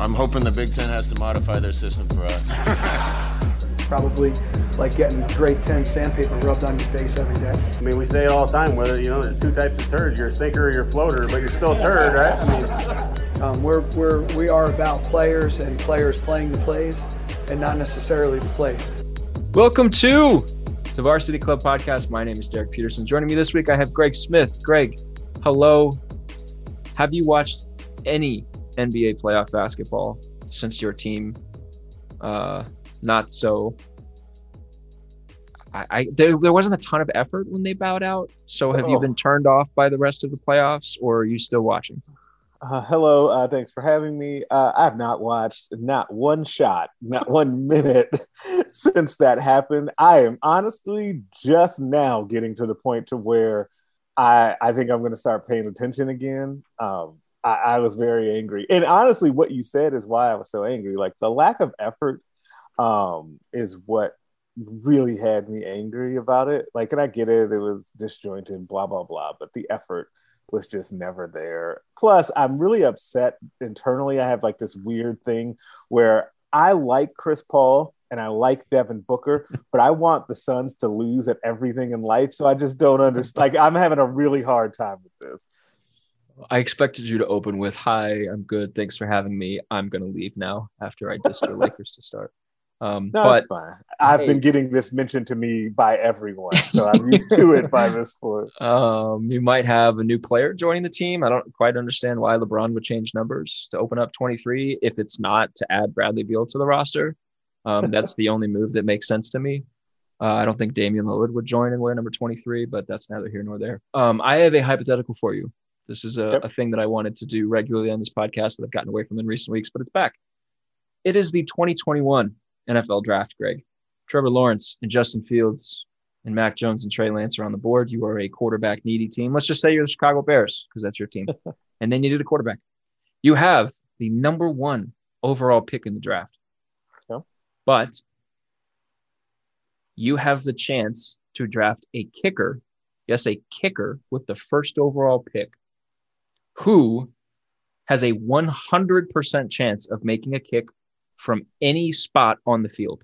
I'm hoping the Big Ten has to modify their system for us. it's Probably like getting grade 10 sandpaper rubbed on your face every day. I mean, we say it all the time, whether, you know, there's two types of turds. You're a sinker or you're a floater, but you're still a turd, right? I mean, Um, we're, we're, we are about players and players playing the plays and not necessarily the plays. Welcome to the Varsity Club podcast. My name is Derek Peterson. Joining me this week, I have Greg Smith. Greg, hello. Have you watched any NBA playoff basketball since your team uh, not so? I, I there, there wasn't a ton of effort when they bowed out. So have you Oh. been turned off by the rest of the playoffs, or are you still watching? Uh, hello, uh, thanks for having me. Uh, I have not watched not one shot, not one minute since that happened. I am honestly just now getting to the point to where I I think I'm going to start paying attention again. Um, I, I was very angry, and honestly, what you said is why I was so angry. Like the lack of effort um, is what really had me angry about it. Like, and I get it; it was disjointed, blah blah blah, but the effort was just never there. Plus, I'm really upset internally. I have like this weird thing where I like Chris Paul and I like Devin Booker, but I want the Suns to lose at everything in life. So I just don't understand. Like, I'm having a really hard time with this. I expected you to open with "Hi, I'm good. Thanks for having me. I'm gonna leave now." After I dissed your Lakers to start, um, No, but it's fine. I've hey. been getting this mentioned to me by everyone, so I'm used to it by this point. Um, you might have a new player joining the team. I don't quite understand why LeBron would change numbers to open up 23 if it's not to add Bradley Beal to the roster. Um, that's the only move that makes sense to me. Uh, I don't think Damian Lillard would join and wear number 23, but that's neither here nor there. Um, I have a hypothetical for you. This is a, Yep. a thing that I wanted to do regularly on this podcast that I've gotten away from in recent weeks, but it's back. It is the 2021 NFL draft, Greg. Trevor Lawrence and Justin Fields and Mac Jones and Trey Lance are on the board. You are a quarterback needy team. Let's just say you're the Chicago Bears because that's your team. and then you need a quarterback. You have the number one overall pick in the draft. Yeah. But you have the chance to draft a kicker. Yes, a kicker with the first overall pick who has a 100% chance of making a kick from any spot on the field.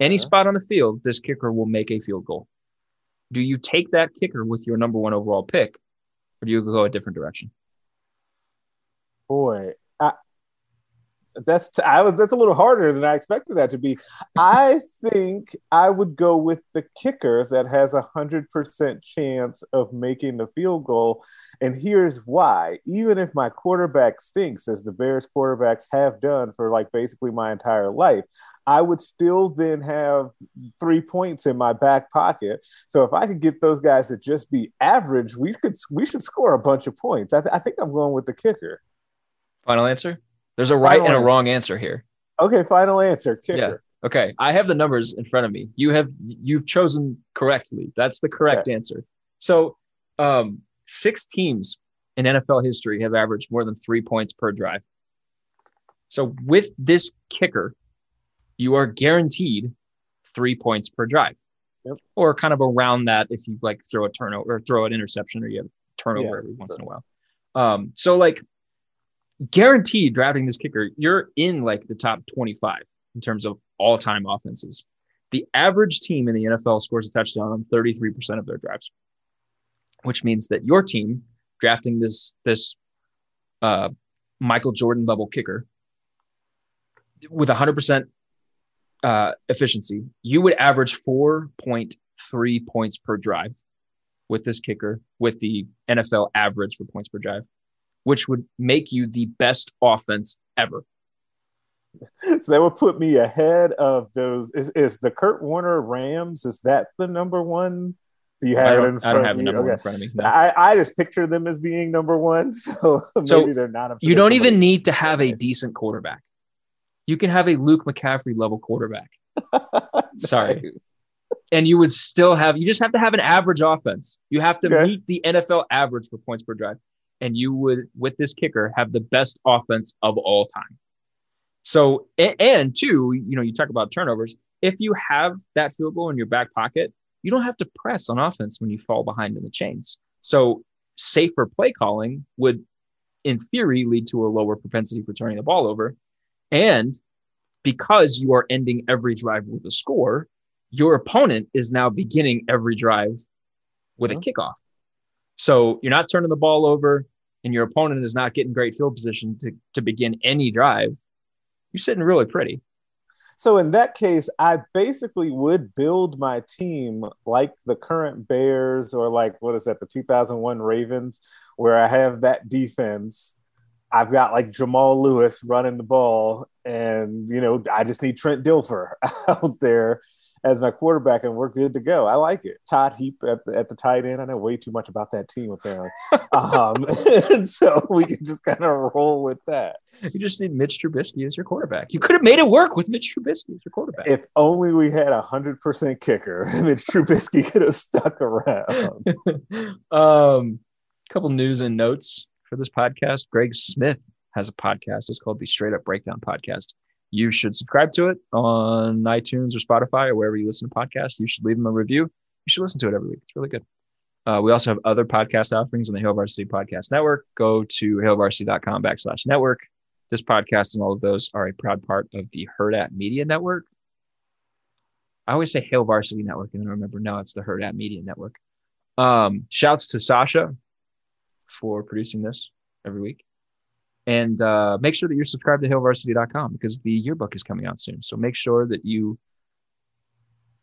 Any Okay. spot on the field, this kicker will make a field goal. Do you take that kicker with your number one overall pick, or do you go a different direction? Boy, That's I was that's a little harder than I expected that to be. I think I would go with the kicker that has a hundred percent chance of making the field goal, and here's why. Even if my quarterback stinks, as the Bears quarterbacks have done for like basically my entire life, I would still then have three points in my back pocket. So if I could get those guys to just be average, we could we should score a bunch of points. I, th- I think I'm going with the kicker. Final answer? There's a right Final and a wrong answer here. Okay, final answer. Kicker. Yeah. Okay, I have the numbers in front of me. You have you've chosen correctly. That's the correct answer. So, um, six teams in NFL history have averaged more than three points per drive. So, with this kicker, you are guaranteed three points per drive, Yep. or kind of around that if you like throw a turnover or throw an interception or you have a turnover Yeah, every once sure. in a while. Um, so like guaranteed drafting this kicker, you're in like the top 25 in terms of all time offenses. The average team in the NFL scores a touchdown on 33% of their drives, which means that your team drafting this, this, uh, Michael Jordan level kicker with 100% uh, efficiency, you would average 4.3 points per drive with this kicker, with the NFL average for points per drive, which would make you the best offense ever. So that would put me ahead of those. Is, is the Kurt Warner Rams? Is that the number one? Do you have I it in don't, front I don't of have you? number one in front of me. no. I, I just picture them as being number one, so maybe So, they're not. You don't even need to have a decent quarterback. You can have a Luke McCaffrey level quarterback. Sorry. And you would still have, you just have to have an average offense. You have to Okay. meet the NFL average for points per drive. And you would, with this kicker, have the best offense of all time. So, and two, you know, you talk about turnovers. If you have that field goal in your back pocket, you don't have to press on offense when you fall behind in the chains. So, safer play calling would, in theory, lead to a lower propensity for turning the ball over. And because you are ending every drive with a score, your opponent is now beginning every drive with a mm-hmm. kickoff. So you're not turning the ball over, and your opponent is not getting great field position to, to begin any drive. You're sitting really pretty. So in that case, I basically would build my team like the current Bears or like what is that, the 2001 Ravens, where I have that defense. I've got like Jamal Lewis running the ball, and you know I just need Trent Dilfer out there as my quarterback, and we're good to go. I like it. Todd Heap at the, at the tight end. I know way too much about that team apparently, um, and so we can just kind of roll with that. You just need Mitch Trubisky as your quarterback. You could have made it work with Mitch Trubisky as your quarterback. If only we had a hundred percent kicker, Mitch Trubisky could have stuck around. um, couple news and notes for this podcast. Greg Smith has a podcast. It's called the Straight Up Breakdown Podcast. You should subscribe to it on iTunes or Spotify or wherever you listen to podcasts. You should leave them a review. You should listen to it every week. It's really good. Uh, we also have other podcast offerings on the Hail Varsity Podcast Network. Go to hailvarsity.com backslash network. This podcast and all of those are a proud part of the Hurrdat Media Network. I always say Hail Varsity Network and then I remember, no, it's the Hurrdat Media Network. Um, shouts to Sasha for producing this every week. And uh, make sure that you're subscribed to hailvarsity.com because the yearbook is coming out soon. So make sure that you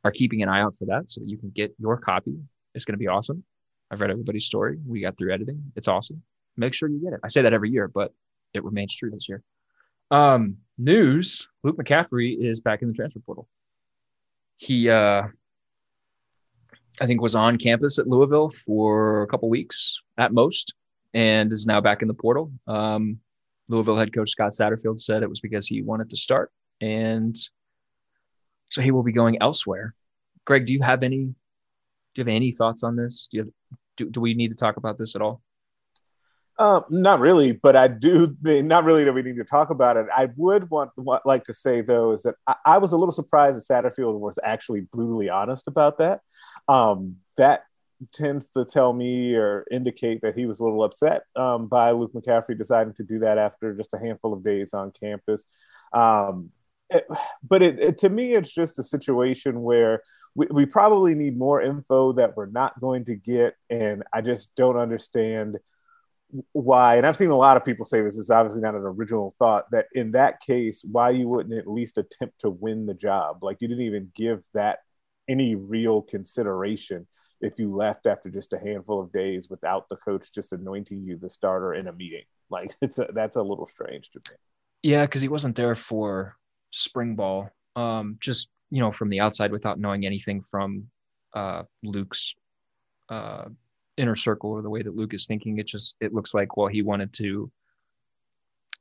are keeping an eye out for that so that you can get your copy. It's going to be awesome. I've read everybody's story. We got through editing. It's awesome. Make sure you get it. I say that every year, but it remains true this year. Um, news Luke McCaffrey is back in the transfer portal. He, uh, I think, was on campus at Louisville for a couple weeks at most and is now back in the portal. Um, Louisville head coach Scott Satterfield said it was because he wanted to start. And so he will be going elsewhere. Greg, do you have any do you have any thoughts on this? Do you have, do, do we need to talk about this at all? Um, not really, but I do. Not really that we need to talk about it. I would want, want like to say though is that I, I was a little surprised that Satterfield was actually brutally honest about that. Um, that tends to tell me or indicate that he was a little upset um, by Luke McCaffrey deciding to do that after just a handful of days on campus. Um, it, but it, it, to me, it's just a situation where we, we probably need more info that we're not going to get, and I just don't understand why. And I've seen a lot of people say this is obviously not an original thought that in that case, why you wouldn't at least attempt to win the job? Like you didn't even give that any real consideration if you left after just a handful of days without the coach just anointing you the starter in a meeting. Like it's a, that's a little strange to me. Yeah, because he wasn't there for spring ball. Um, just you know, from the outside without knowing anything from uh, Luke's uh, inner circle or the way that Luke is thinking, it just it looks like well he wanted to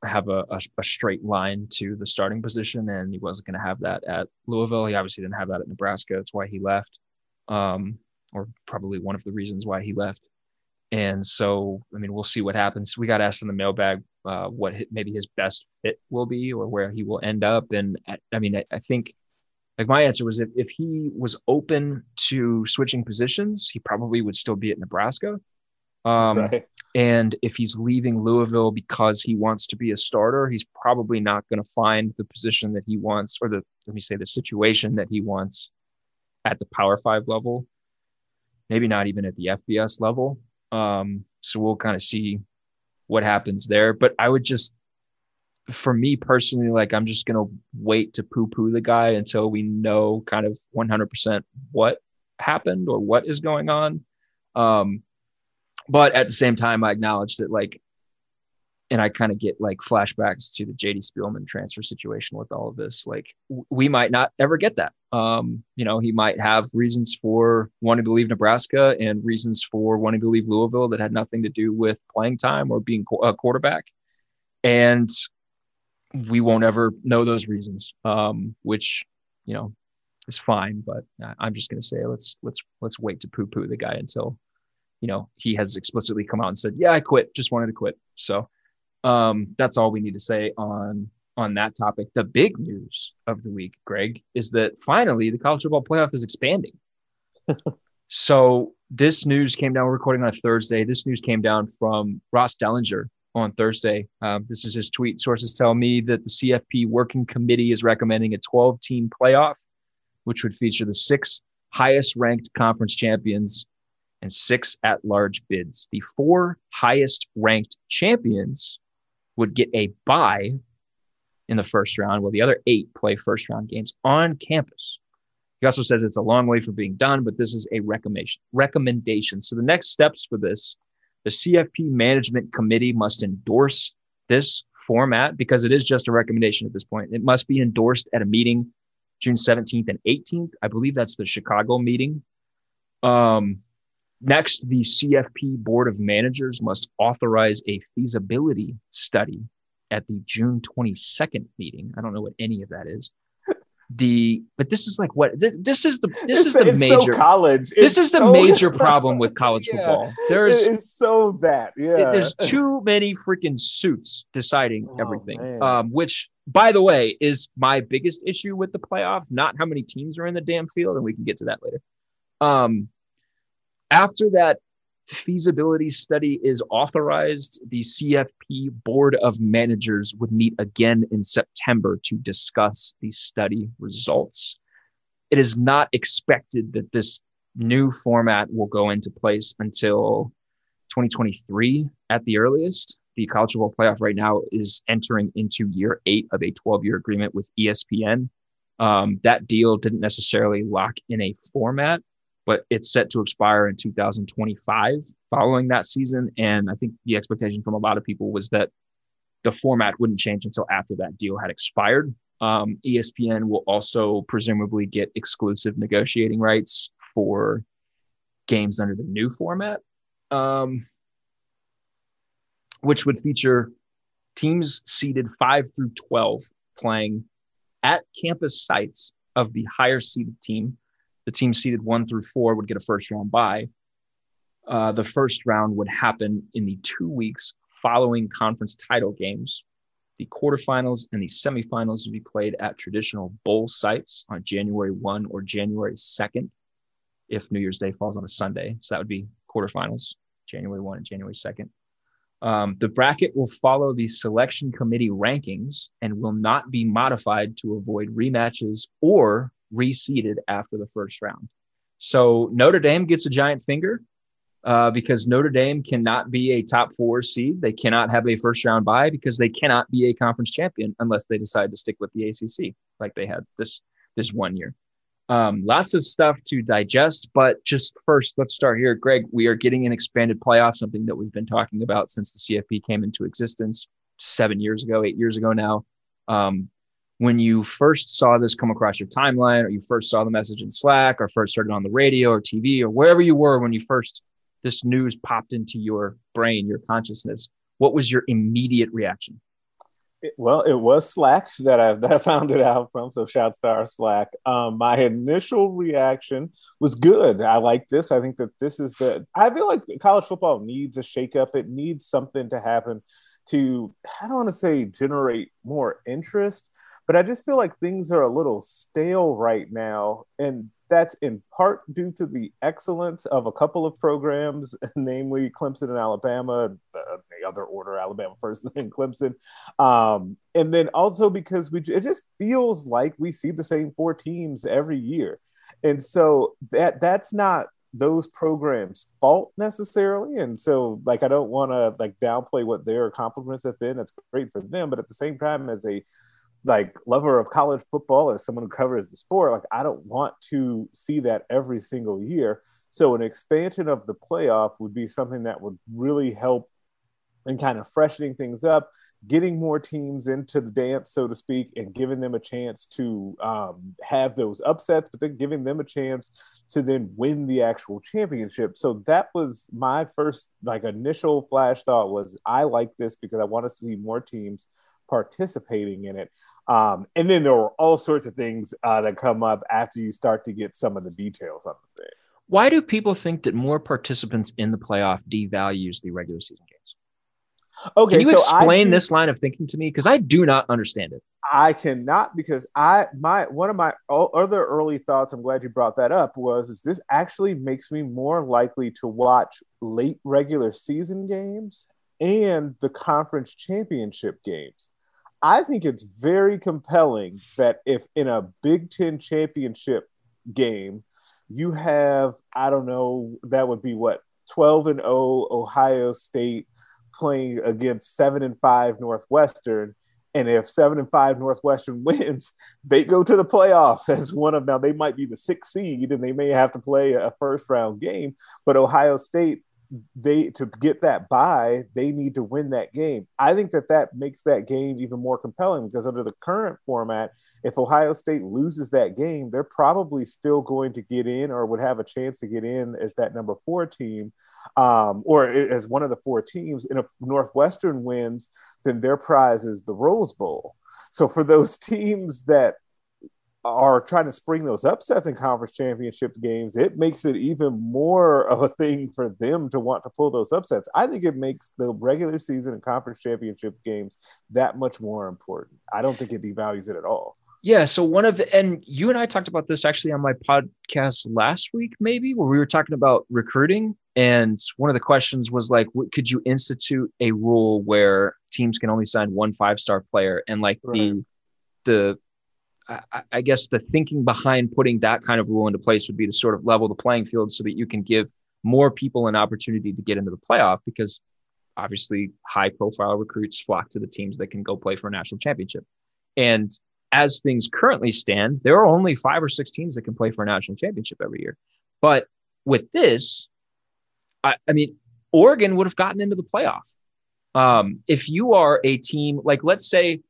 have a, a, a straight line to the starting position, and he wasn't going to have that at Louisville. He obviously didn't have that at Nebraska. That's why he left. Um, or probably one of the reasons why he left. And so, I mean, we'll see what happens. We got asked in the mailbag uh, what maybe his best fit will be or where he will end up. And I, I mean, I, I, think like my answer was if, if he was open to switching positions, he probably would still be at Nebraska. Um, right. And if he's leaving Louisville because he wants to be a starter, he's probably not going to find the position that he wants or the, let me say, the situation that he wants at the Power Five level maybe not even at the FBS level. Um, so we'll kind of see what happens there. But I would just, for me personally, like I'm just gonna wait to poo-poo the guy until we know kind of 100% what happened or what is going on. Um, but at the same time, I acknowledge that like, and I kind of get like flashbacks to the JD Spielman transfer situation with all of this. Like, w- we might not ever get that. Um, you know, he might have reasons for wanting to leave Nebraska and reasons for wanting to leave Louisville that had nothing to do with playing time or being a quarterback. And we won't ever know those reasons, um, which you know is fine. But I'm just going to say let's let's let's wait to poo poo the guy until you know he has explicitly come out and said, "Yeah, I quit. Just wanted to quit." So um, that's all we need to say on on that topic. The big news of the week, Greg, is that finally the college football playoff is expanding. so this news came down. We're recording on a Thursday. This news came down from Ross Dellenger on Thursday. Um, this is his tweet. Sources tell me that the CFP working committee is recommending a 12 team playoff, which would feature the six highest ranked conference champions and six at large bids. The four highest ranked champions would get a bye in the first round, while the other eight play first round games on campus. He also says it's a long way from being done, but this is a recommendation. Recommendation. So the next steps for this, the CFP management committee must endorse this format because it is just a recommendation at this point. It must be endorsed at a meeting June 17th and 18th. I believe that's the Chicago meeting. Um, next, the CFP board of managers must authorize a feasibility study at the June 22nd meeting. I don't know what any of that is the but this is like what this is the this it's, is the major so college. It's this is the major problem with college yeah, football. There's it's so that yeah. There's too many freaking suits deciding oh, everything. Um, which by the way is my biggest issue with the playoff. Not how many teams are in the damn field, and we can get to that later. Um, after that feasibility study is authorized, the CFP Board of Managers would meet again in September to discuss the study results. It is not expected that this new format will go into place until 2023 at the earliest. The college football playoff right now is entering into year eight of a 12 year agreement with ESPN. Um, that deal didn't necessarily lock in a format, but it's set to expire in 2025 following that season. And I think the expectation from a lot of people was that the format wouldn't change until after that deal had expired. Um, ESPN will also presumably get exclusive negotiating rights for games under the new format, um, which would feature teams seeded 5 through 12 playing at campus sites of the higher seeded team the team seeded one through four would get a first round bye. Uh, the first round would happen in the two weeks following conference title games. The quarterfinals and the semifinals would be played at traditional bowl sites on January 1 or January 2nd, if New Year's Day falls on a Sunday. So that would be quarterfinals, January 1 and January 2nd. Um, the bracket will follow the selection committee rankings and will not be modified to avoid rematches or reseeded after the first round. So Notre Dame gets a giant finger uh, because Notre Dame cannot be a top four seed. They cannot have a first round bye because they cannot be a conference champion unless they decide to stick with the ACC like they had this this one year. Um, lots of stuff to digest, but just first, let's start here. Greg, we are getting an expanded playoff, something that we've been talking about since the CFP came into existence seven years ago, eight years ago now. Um, when you first saw this come across your timeline or you first saw the message in Slack or first heard it on the radio or TV or wherever you were when you first this news popped into your brain, your consciousness, what was your immediate reaction? It, well, it was Slack that I, that I found it out from. So shouts to our Slack. Um, my initial reaction was good. I like this. I think that this is the. I feel like college football needs a shakeup. It needs something to happen to. I don't want to say generate more interest, but I just feel like things are a little stale right now. And that's in part due to the excellence of a couple of programs, namely Clemson and Alabama, the, the other order, Alabama first, then Clemson. Um, and then also because we it just feels like we see the same four teams every year. And so that that's not those programs fault necessarily and so like i don't want to like downplay what their accomplishments have been that's great for them but at the same time as a like lover of college football as someone who covers the sport like i don't want to see that every single year. So an expansion of the playoff would be something that would really help in kind of freshening things up getting more teams into the dance so to speak and giving them a chance to um, have those upsets but then giving them a chance to then win the actual championship. So that was my first like initial flash thought was i like this because i want to see more teams participating in it. Um, and then there were all sorts of things uh, that come up after you start to get some of the details of the thing. Why do people think that more participants in the playoff devalues the regular season games? Okay, Can you so explain do- this line of thinking to me? Because I do not understand it. I cannot because I my one of my other early thoughts. I'm glad you brought that up. Was is this actually makes me more likely to watch late regular season games and the conference championship games. I think it's very compelling that if in a Big Ten championship game you have I don't know that would be what 12 and 0 Ohio State playing against 7 and 5 Northwestern. And if 7 and 5 Northwestern wins they go to the playoff as one of now they might be the sixth seed and they may have to play a first round game but Ohio State they to get that bye they need to win that game. I think that that makes that game even more compelling because under the current format if ohio state loses that game they're probably still going to get in or would have a chance to get in as that number four team um, or as one of the four teams. And if northwestern wins then their prize is the rose bowl. So for those teams that are trying to spring those upsets in conference championship games, it makes it even more of a thing for them to want to pull those upsets. I think it makes the regular season and conference championship games that much more important. I don't think it devalues it at all. Yeah. So one of the, and you and I talked about this actually on my podcast last week, maybe where we were talking about recruiting. And one of the questions was like, what, could you institute a rule where teams can only sign one five star player? And like the, the, I, I guess the thinking behind putting that kind of rule into place would be to sort of level the playing field so that you can give more people an opportunity to get into the playoff because obviously high profile recruits flock to the teams that can go play for a national championship. And as things currently stand, there are only five or six teams that can play for a national championship every year. But with this, I, I mean, Oregon would have gotten into the playoff. Um, if you are a team like, let's say,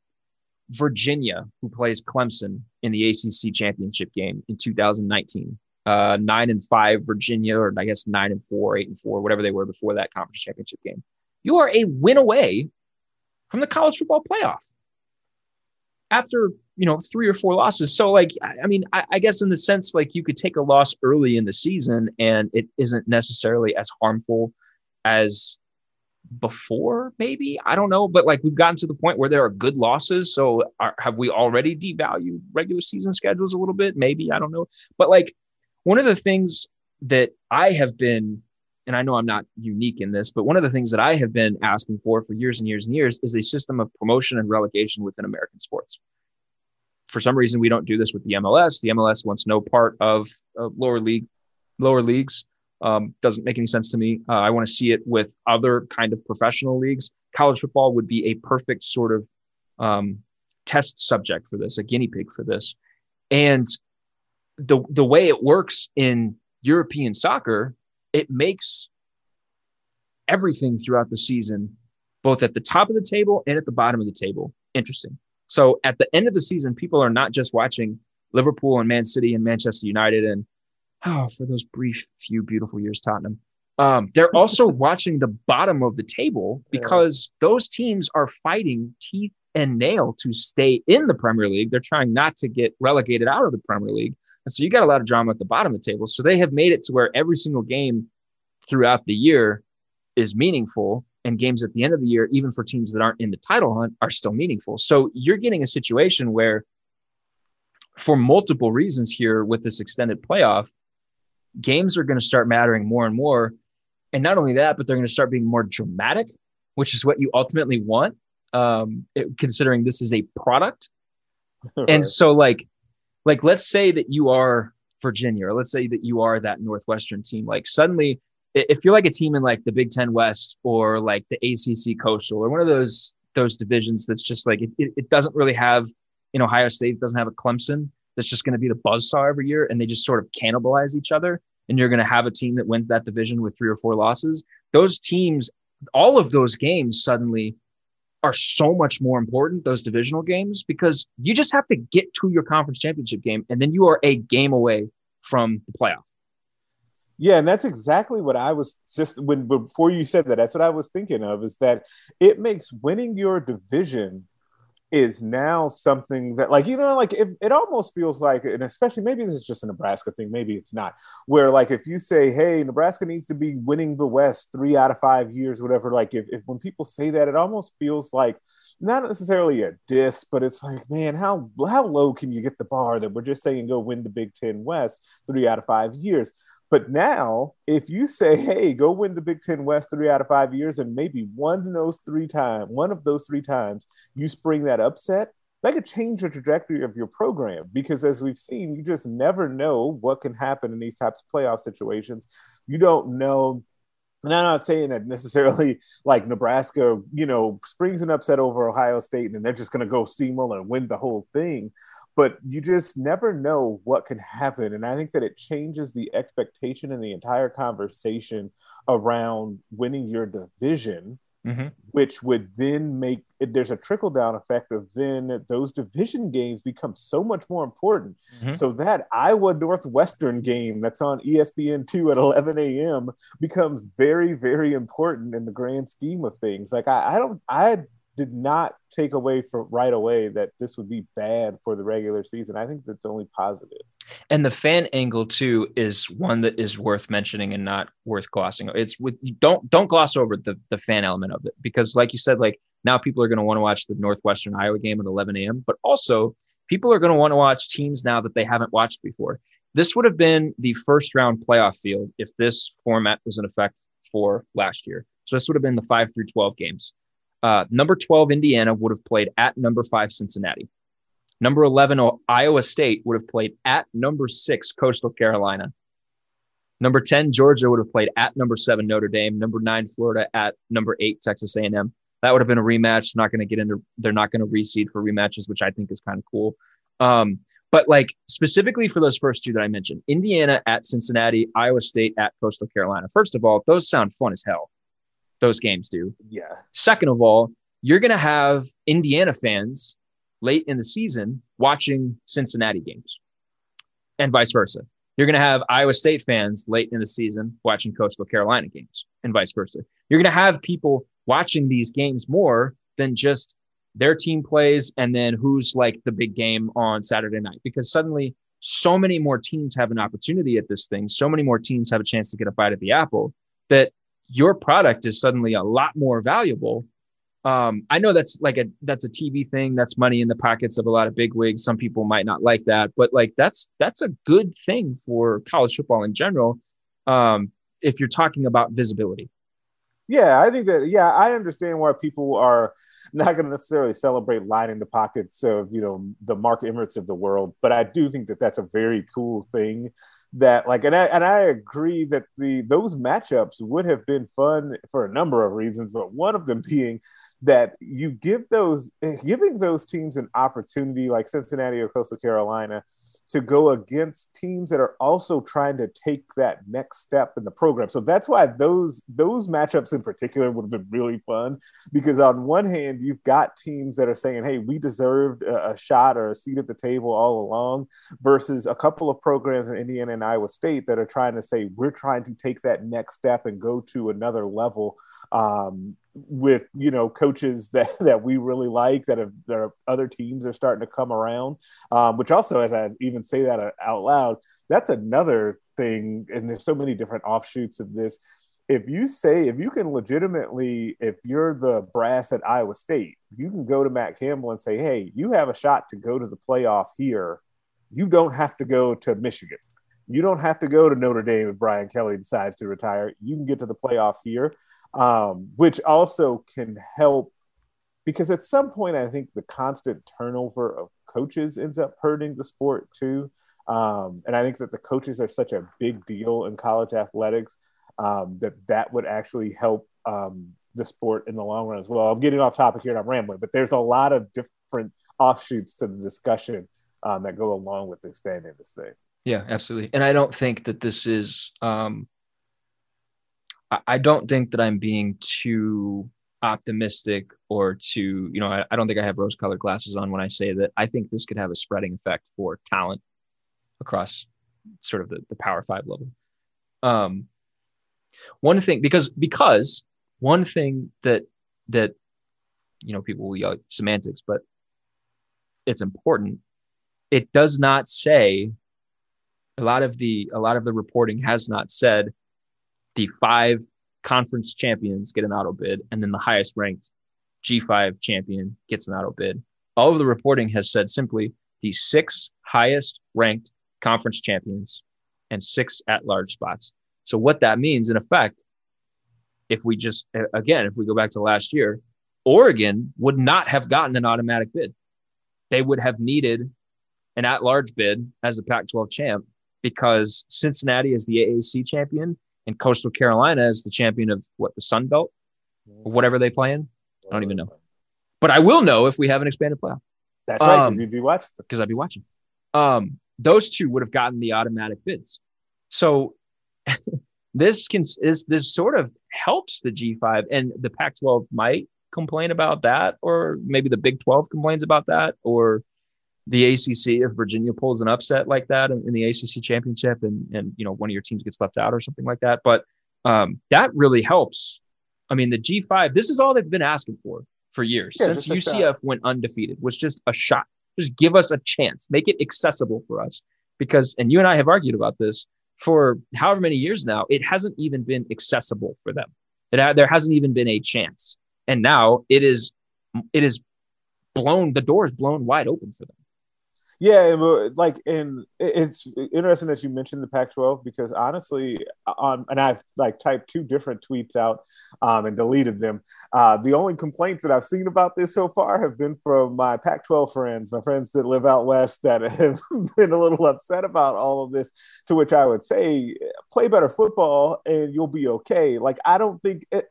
Virginia, who plays Clemson in the ACC championship game in 2019, uh, nine and five Virginia, or I guess nine and four, eight and four, whatever they were before that conference championship game. You are a win away from the college football playoff after you know three or four losses. So like, I, I mean, I, I guess in the sense like you could take a loss early in the season and it isn't necessarily as harmful as before maybe? I don't know but like we've gotten to the point where there are good losses so are, have we already devalued regular season schedules a little bit? Maybe i don't know. But like one of the things that i have been and i know i'm not unique in this but one of the things that i have been asking for for years and years and years is a system of promotion and relegation within american sports. For some reason we don't do this with the mls the mls wants no part of, of lower league lower leagues um, doesn't make any sense to me. Uh, I want to see it with other kind of professional leagues. College football would be a perfect sort of um, test subject for this, a guinea pig for this. And the the way it works in European soccer, it makes everything throughout the season, both at the top of the table and at the bottom of the table, interesting. So at the end of the season, people are not just watching Liverpool and Man City and Manchester United and oh, for those brief few beautiful years, Tottenham. Um, they're also watching the bottom of the table because yeah. those teams are fighting teeth and nail to stay in the Premier League. They're trying not to get relegated out of the Premier League. And so you got a lot of drama at the bottom of the table. So they have made it to where every single game throughout the year is meaningful. And games at the end of the year, even for teams that aren't in the title hunt, are still meaningful. So you're getting a situation where, for multiple reasons here with this extended playoff, games are going to start mattering more and more. And not only that, but they're going to start being more dramatic, which is what you ultimately want, um, it, considering this is a product. right. And so, like, like let's say that you are Virginia, or let's say that you are that Northwestern team. Like suddenly, if you're like a team in like the Big Ten West or like the ACC Coastal or one of those those divisions that's just like it, it, it doesn't really have in Ohio State doesn't have a Clemson that's just going to be the buzzsaw every year and they just sort of cannibalize each other and you're going to have a team that wins that division with three or four losses those teams all of those games suddenly are so much more important those divisional games because you just have to get to your conference championship game and then you are a game away from the playoff yeah, and that's exactly what I was just when before you said that. That's what I was thinking of is that it makes winning your division is now something that like you know like it, it almost feels like and especially maybe this is just a nebraska thing maybe it's not where like if you say hey nebraska needs to be winning the west three out of five years whatever like if, if when people say that it almost feels like not necessarily a diss but it's like man how how low can you get the bar that we're just saying go win the big ten west three out of five years but now, if you say, "Hey, go win the Big Ten West three out of five years," and maybe one of those three times, one of those three times, you spring that upset, that could change the trajectory of your program. Because as we've seen, you just never know what can happen in these types of playoff situations. You don't know. And I'm not saying that necessarily like Nebraska, you know, springs an upset over Ohio State and they're just going to go steamroll and win the whole thing but you just never know what can happen. And I think that it changes the expectation and the entire conversation around winning your division, mm-hmm. which would then make there's a trickle down effect of then those division games become so much more important. Mm-hmm. So that Iowa Northwestern game that's on ESPN2 at 11 a.m. becomes very, very important in the grand scheme of things. Like I, I don't, I did not take away from right away that this would be bad for the regular season. I think that's only positive. And the fan angle too is one that is worth mentioning and not worth glossing. It's with don't don't gloss over the the fan element of it because, like you said, like now people are going to want to watch the Northwestern Iowa game at 11 a.m. But also people are going to want to watch teams now that they haven't watched before. This would have been the first round playoff field if this format was in effect for last year. So this would have been the five through 12 games. Uh, number 12, Indiana would have played at number five, Cincinnati. Number 11, Iowa State would have played at number six, Coastal Carolina. Number 10, Georgia would have played at number seven, Notre Dame. Number nine, Florida at number eight, Texas A&M. That would have been a rematch. Not going to get into, they're not going to reseed for rematches, which I think is kind of cool. Um, but like specifically for those first two that I mentioned, Indiana at Cincinnati, Iowa State at Coastal Carolina. First of all, those sound fun as hell those games do. Yeah. Second of all, you're going to have Indiana fans late in the season watching Cincinnati games and vice versa. You're going to have Iowa State fans late in the season watching Coastal Carolina games and vice versa. You're going to have people watching these games more than just their team plays and then who's like the big game on Saturday night because suddenly so many more teams have an opportunity at this thing. So many more teams have a chance to get a bite at the apple that your product is suddenly a lot more valuable. Um, I know that's like a that's a TV thing. That's money in the pockets of a lot of big wigs. Some people might not like that, but like that's that's a good thing for college football in general. Um, if you're talking about visibility. Yeah, I think that. Yeah, I understand why people are not going to necessarily celebrate lining the pockets of you know the Mark Emmerts of the world, but I do think that that's a very cool thing that like and I and I agree that the those matchups would have been fun for a number of reasons, but one of them being that you give those eh, giving those teams an opportunity like Cincinnati or Coastal Carolina to go against teams that are also trying to take that next step in the program. So that's why those those matchups in particular would have been really fun because on one hand you've got teams that are saying, "Hey, we deserved a, a shot or a seat at the table all along," versus a couple of programs in Indiana and Iowa State that are trying to say, "We're trying to take that next step and go to another level." Um, with you know coaches that that we really like that have are, other teams are starting to come around um, which also as i even say that out loud that's another thing and there's so many different offshoots of this. If you say if you can legitimately if you're the brass at iowa state you can go to matt campbell and say hey you have a shot to go to the playoff here. You don't have to go to michigan. You don't have to go to notre dame if brian kelly decides to retire. You can get to the playoff here um, which also can help because at some point I think the constant turnover of coaches ends up hurting the sport too. Um, and I think that the coaches are such a big deal in college athletics um, that that would actually help um, the sport in the long run as well. I'm getting off topic here and I'm rambling, but there's a lot of different offshoots to the discussion um, that go along with expanding this thing. Yeah, absolutely. And I don't think that this is um, I don't think that I'm being too optimistic or too, you know, I, I don't think I have rose colored glasses on when I say that I think this could have a spreading effect for talent across sort of the, the power five level. Um, one thing, because, because one thing that, that, you know, people will yell semantics, but it's important. It does not say a lot of the a lot of the reporting has not said the five conference champions get an auto bid and then the highest ranked G5 champion gets an auto bid. All of the reporting has said simply the six highest ranked conference champions and six at large spots. So what that means in effect if we just again if we go back to last year, Oregon would not have gotten an automatic bid. They would have needed an at large bid as a Pac 12 champ because Cincinnati is the AAC champion and Coastal Carolina is the champion of what the Sun Belt or whatever they play in. I don't even know. But I will know if we have an expanded playoff. That's right, because um, you'd be watching. Because I'd be watching. Um, those two would have gotten the automatic bids. So this can is this sort of helps the G5 and the Pac-12 might complain about that, or maybe the Big 12 complains about that, or the ACC if Virginia pulls an upset like that in, in, the ACC championship and and you know one of your teams gets left out or something like that. But um, that really helps. I mean, the G5. This is all they've been asking for for years yeah, since UCF shot. went undefeated. Was just a shot. Just give us a chance. Make it accessible for us. Because and you and I have argued about this for however many years now. It hasn't even been accessible for them. It ha- there hasn't even been a chance. And now it is. It is blown. The door is blown wide open for them. Yeah, like, and it's interesting that you mentioned the Pac-12 because honestly, on and I've like typed two different tweets out um, and deleted them. Uh, the only complaints that I've seen about this so far have been from my Pac-12 friends, my friends that live out west, that have been a little upset about all of this. To which I would say, play better football and you'll be okay. Like, I don't think it.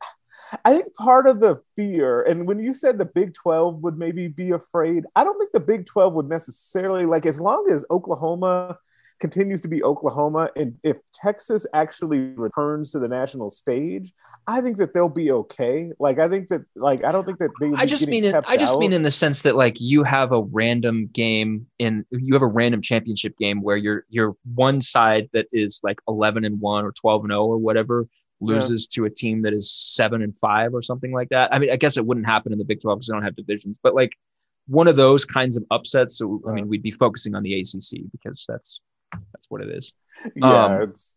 I think part of the fear, and when you said the Big 12 would maybe be afraid, I don't think the Big 12 would necessarily, like, as long as Oklahoma continues to be Oklahoma, and if Texas actually returns to the national stage, I think that they'll be okay. Like, I think that, like, I don't think that they. I just mean, in, I just out. mean in the sense that, like, you have a random game in, you have a random championship game where you're you're one side that is like 11 and one or 12 and 0 or whatever loses yeah. to a team that is seven and five or something like that. I mean, I guess it wouldn't happen in the Big 12 because they don't have divisions, but like one of those kinds of upsets. So, I mean, we'd be focusing on the ACC because that's that's what it is. Yeah, um, it's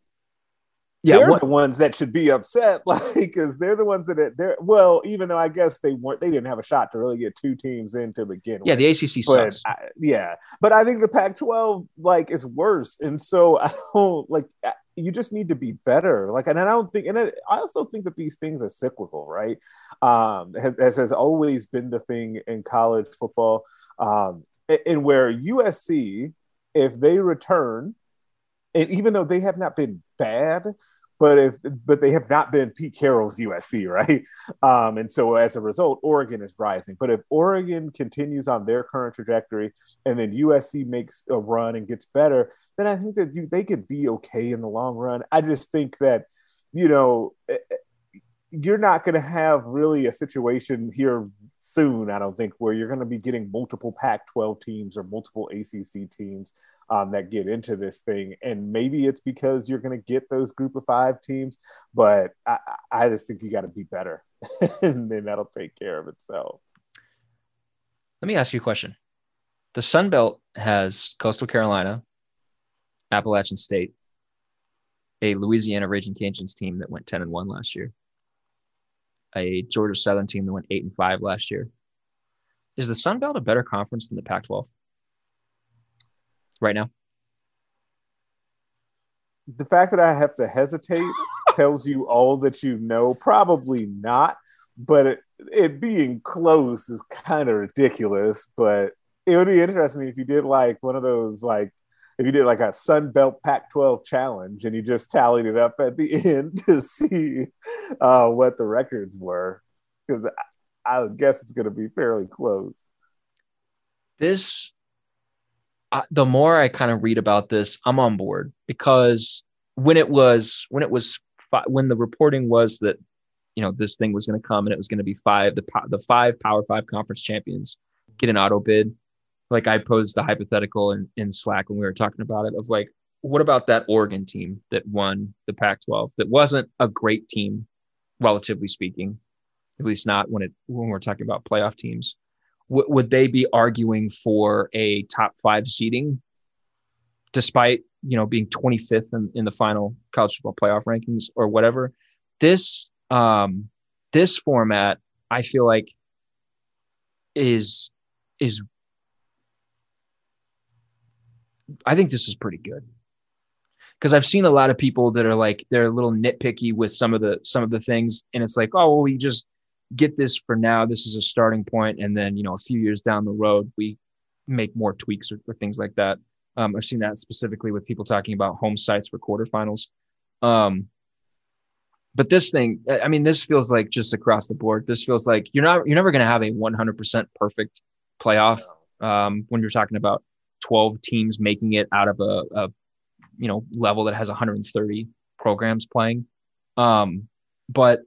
yeah, they're what, the ones that should be upset, like, because they're the ones that they're well. Even though I guess they weren't, they didn't have a shot to really get two teams in to begin. Yeah, with. Yeah, the ACC sucks. I, yeah, but I think the Pac-12 like is worse, and so I don't like you just need to be better. Like, and I don't think, and I also think that these things are cyclical, right? Um, as has always been the thing in college football, um, and where USC, if they return, and even though they have not been bad, but if but they have not been Pete Carroll's USC, right? Um, and so as a result, Oregon is rising. But if Oregon continues on their current trajectory and then USC makes a run and gets better, then I think that you, they could be okay in the long run. I just think that you know eh, eh, you're not going to have really a situation here soon, I don't think, where you're going to be getting multiple Pac 12 teams or multiple ACC teams um, that get into this thing. And maybe it's because you're going to get those group of five teams, but I, I just think you got to be better and then that'll take care of itself. Let me ask you a question. The Sun Belt has Coastal Carolina, Appalachian State, a Louisiana Raging Cajuns team that went 10 and 1 last year, a Georgia Southern team that went 8 and 5 last year. Is the Sun Belt a better conference than the Pac 12? Right now? The fact that I have to hesitate tells you all that you know. Probably not, but it, it being close is kind of ridiculous. But it would be interesting if you did like one of those like if you did like a Sun Belt Pac-12 challenge and you just tallied it up at the end to see uh, what the records were, because I, I guess it's going to be fairly close. This the more I kind of read about this, I'm on board because when it was when it was when the reporting was that you know this thing was going to come and it was going to be five the the five Power Five conference champions get an auto bid. Like I posed the hypothetical in, in Slack when we were talking about it of like, what about that Oregon team that won the Pac-12 that wasn't a great team, relatively speaking, at least not when it when we're talking about playoff teams. W- would they be arguing for a top five seeding, despite you know being 25th in, in the final college football playoff rankings or whatever? This um, this format, I feel like, is is I think this is pretty good because I've seen a lot of people that are like they're a little nitpicky with some of the some of the things, and it's like, oh, well, we just get this for now. This is a starting point, and then you know, a few years down the road, we make more tweaks or, or things like that. Um, I've seen that specifically with people talking about home sites for quarterfinals. Um, but this thing, I mean, this feels like just across the board. This feels like you're not you're never going to have a 100% perfect playoff um, when you're talking about 12 teams making it out of a, a you know level that has 130 programs playing. Um, but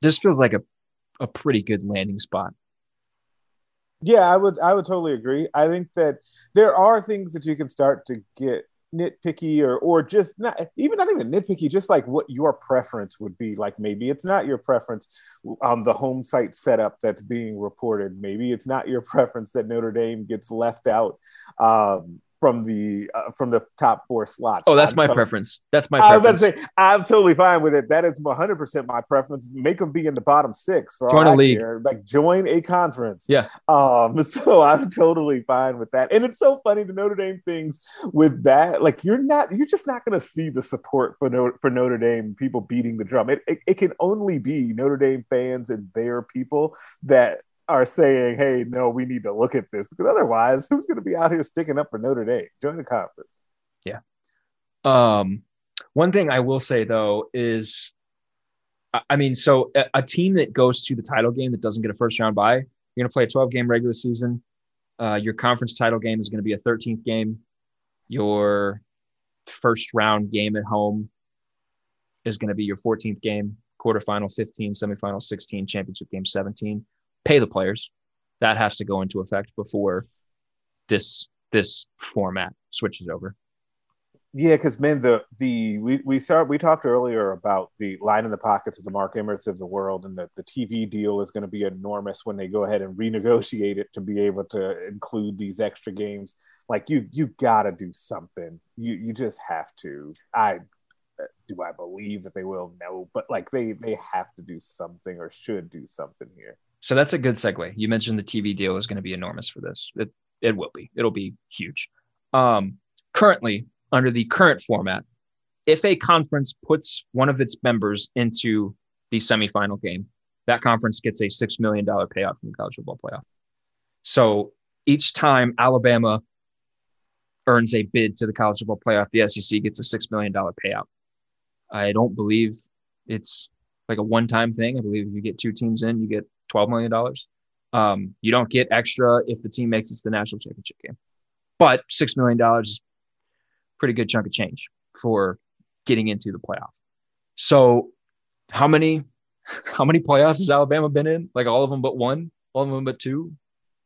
this feels like a a pretty good landing spot. Yeah, I would I would totally agree. I think that there are things that you can start to get nitpicky or or just not even not even nitpicky just like what your preference would be like maybe it's not your preference on the home site setup that's being reported maybe it's not your preference that notre dame gets left out um, from the uh, from the top four slots. Oh, that's I'm my totally- preference. That's my I was preference. about to say I'm totally fine with it. That is 100 percent my preference. Make them be in the bottom six for Join all a league. care. Like join a conference. Yeah. Um. So I'm totally fine with that. And it's so funny the Notre Dame things with that. Like you're not you're just not going to see the support for Notre, for Notre Dame people beating the drum. It, it it can only be Notre Dame fans and their people that are saying, "Hey, no, we need to look at this," because otherwise, who's going to be out here sticking up for Notre Dame? Join the conference. Yeah. Um, one thing I will say though is, I- mean, so a, a team that goes to the title game that doesn't get a first round bye, you're going to play a 12 game regular season. Uh, your conference title game is going to be a 13th game. Your first round game at home is going to be your 14th game, quarterfinal 15, semifinal 16, championship game 17. Pay the players. That has to go into effect before this this format switches over. Yeah, because man, the the we we start we talked earlier about the line in the pockets of the Mark Emmerts of the world, and that the TV deal is going to be enormous when they go ahead and renegotiate it to be able to include these extra games. Like you, you got to do something. You you just have to. I do I believe that they will no, but like they they have to do something or should do something here. So that's a good segue. You mentioned the TV deal is going to be enormous for this. It it will be. It'll be huge. Um, currently, under the current format, if a conference puts one of its members into the semifinal game, that conference gets a six million dollar payout from the college football playoff. So each time Alabama earns a bid to the college football playoff, the SEC gets a six million dollar payout. I don't believe it's like a one-time thing. I believe if you get two teams in, you get twelve million dollars. Um, you don't get extra if the team makes it to the national championship game, but six million dollars is a pretty good chunk of change for getting into the playoff. So, how many how many playoffs has Alabama been in? Like all of them but one, all of them but two,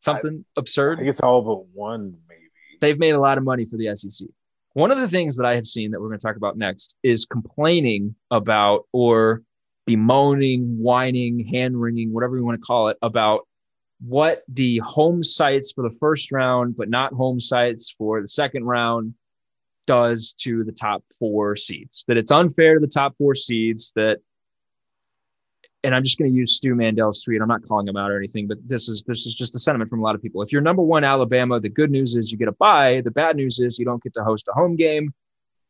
something I absurd think it's all but one, maybe. they've made a lot of money for the SEC. One of the things that I have seen that we're going to talk about next is complaining about or bemoaning, whining, hand wringing, whatever you want to call it, about what the home sites for the first round, but not home sites for the second round, does to the top four seeds. That it's unfair to the top four seeds. That, and I'm just going to use Stu Mandel's tweet. I'm not calling him out or anything, but this is this is just the sentiment from a lot of people. If you're number one Alabama, the good news is you get a bye. The bad news is you don't get to host a home game,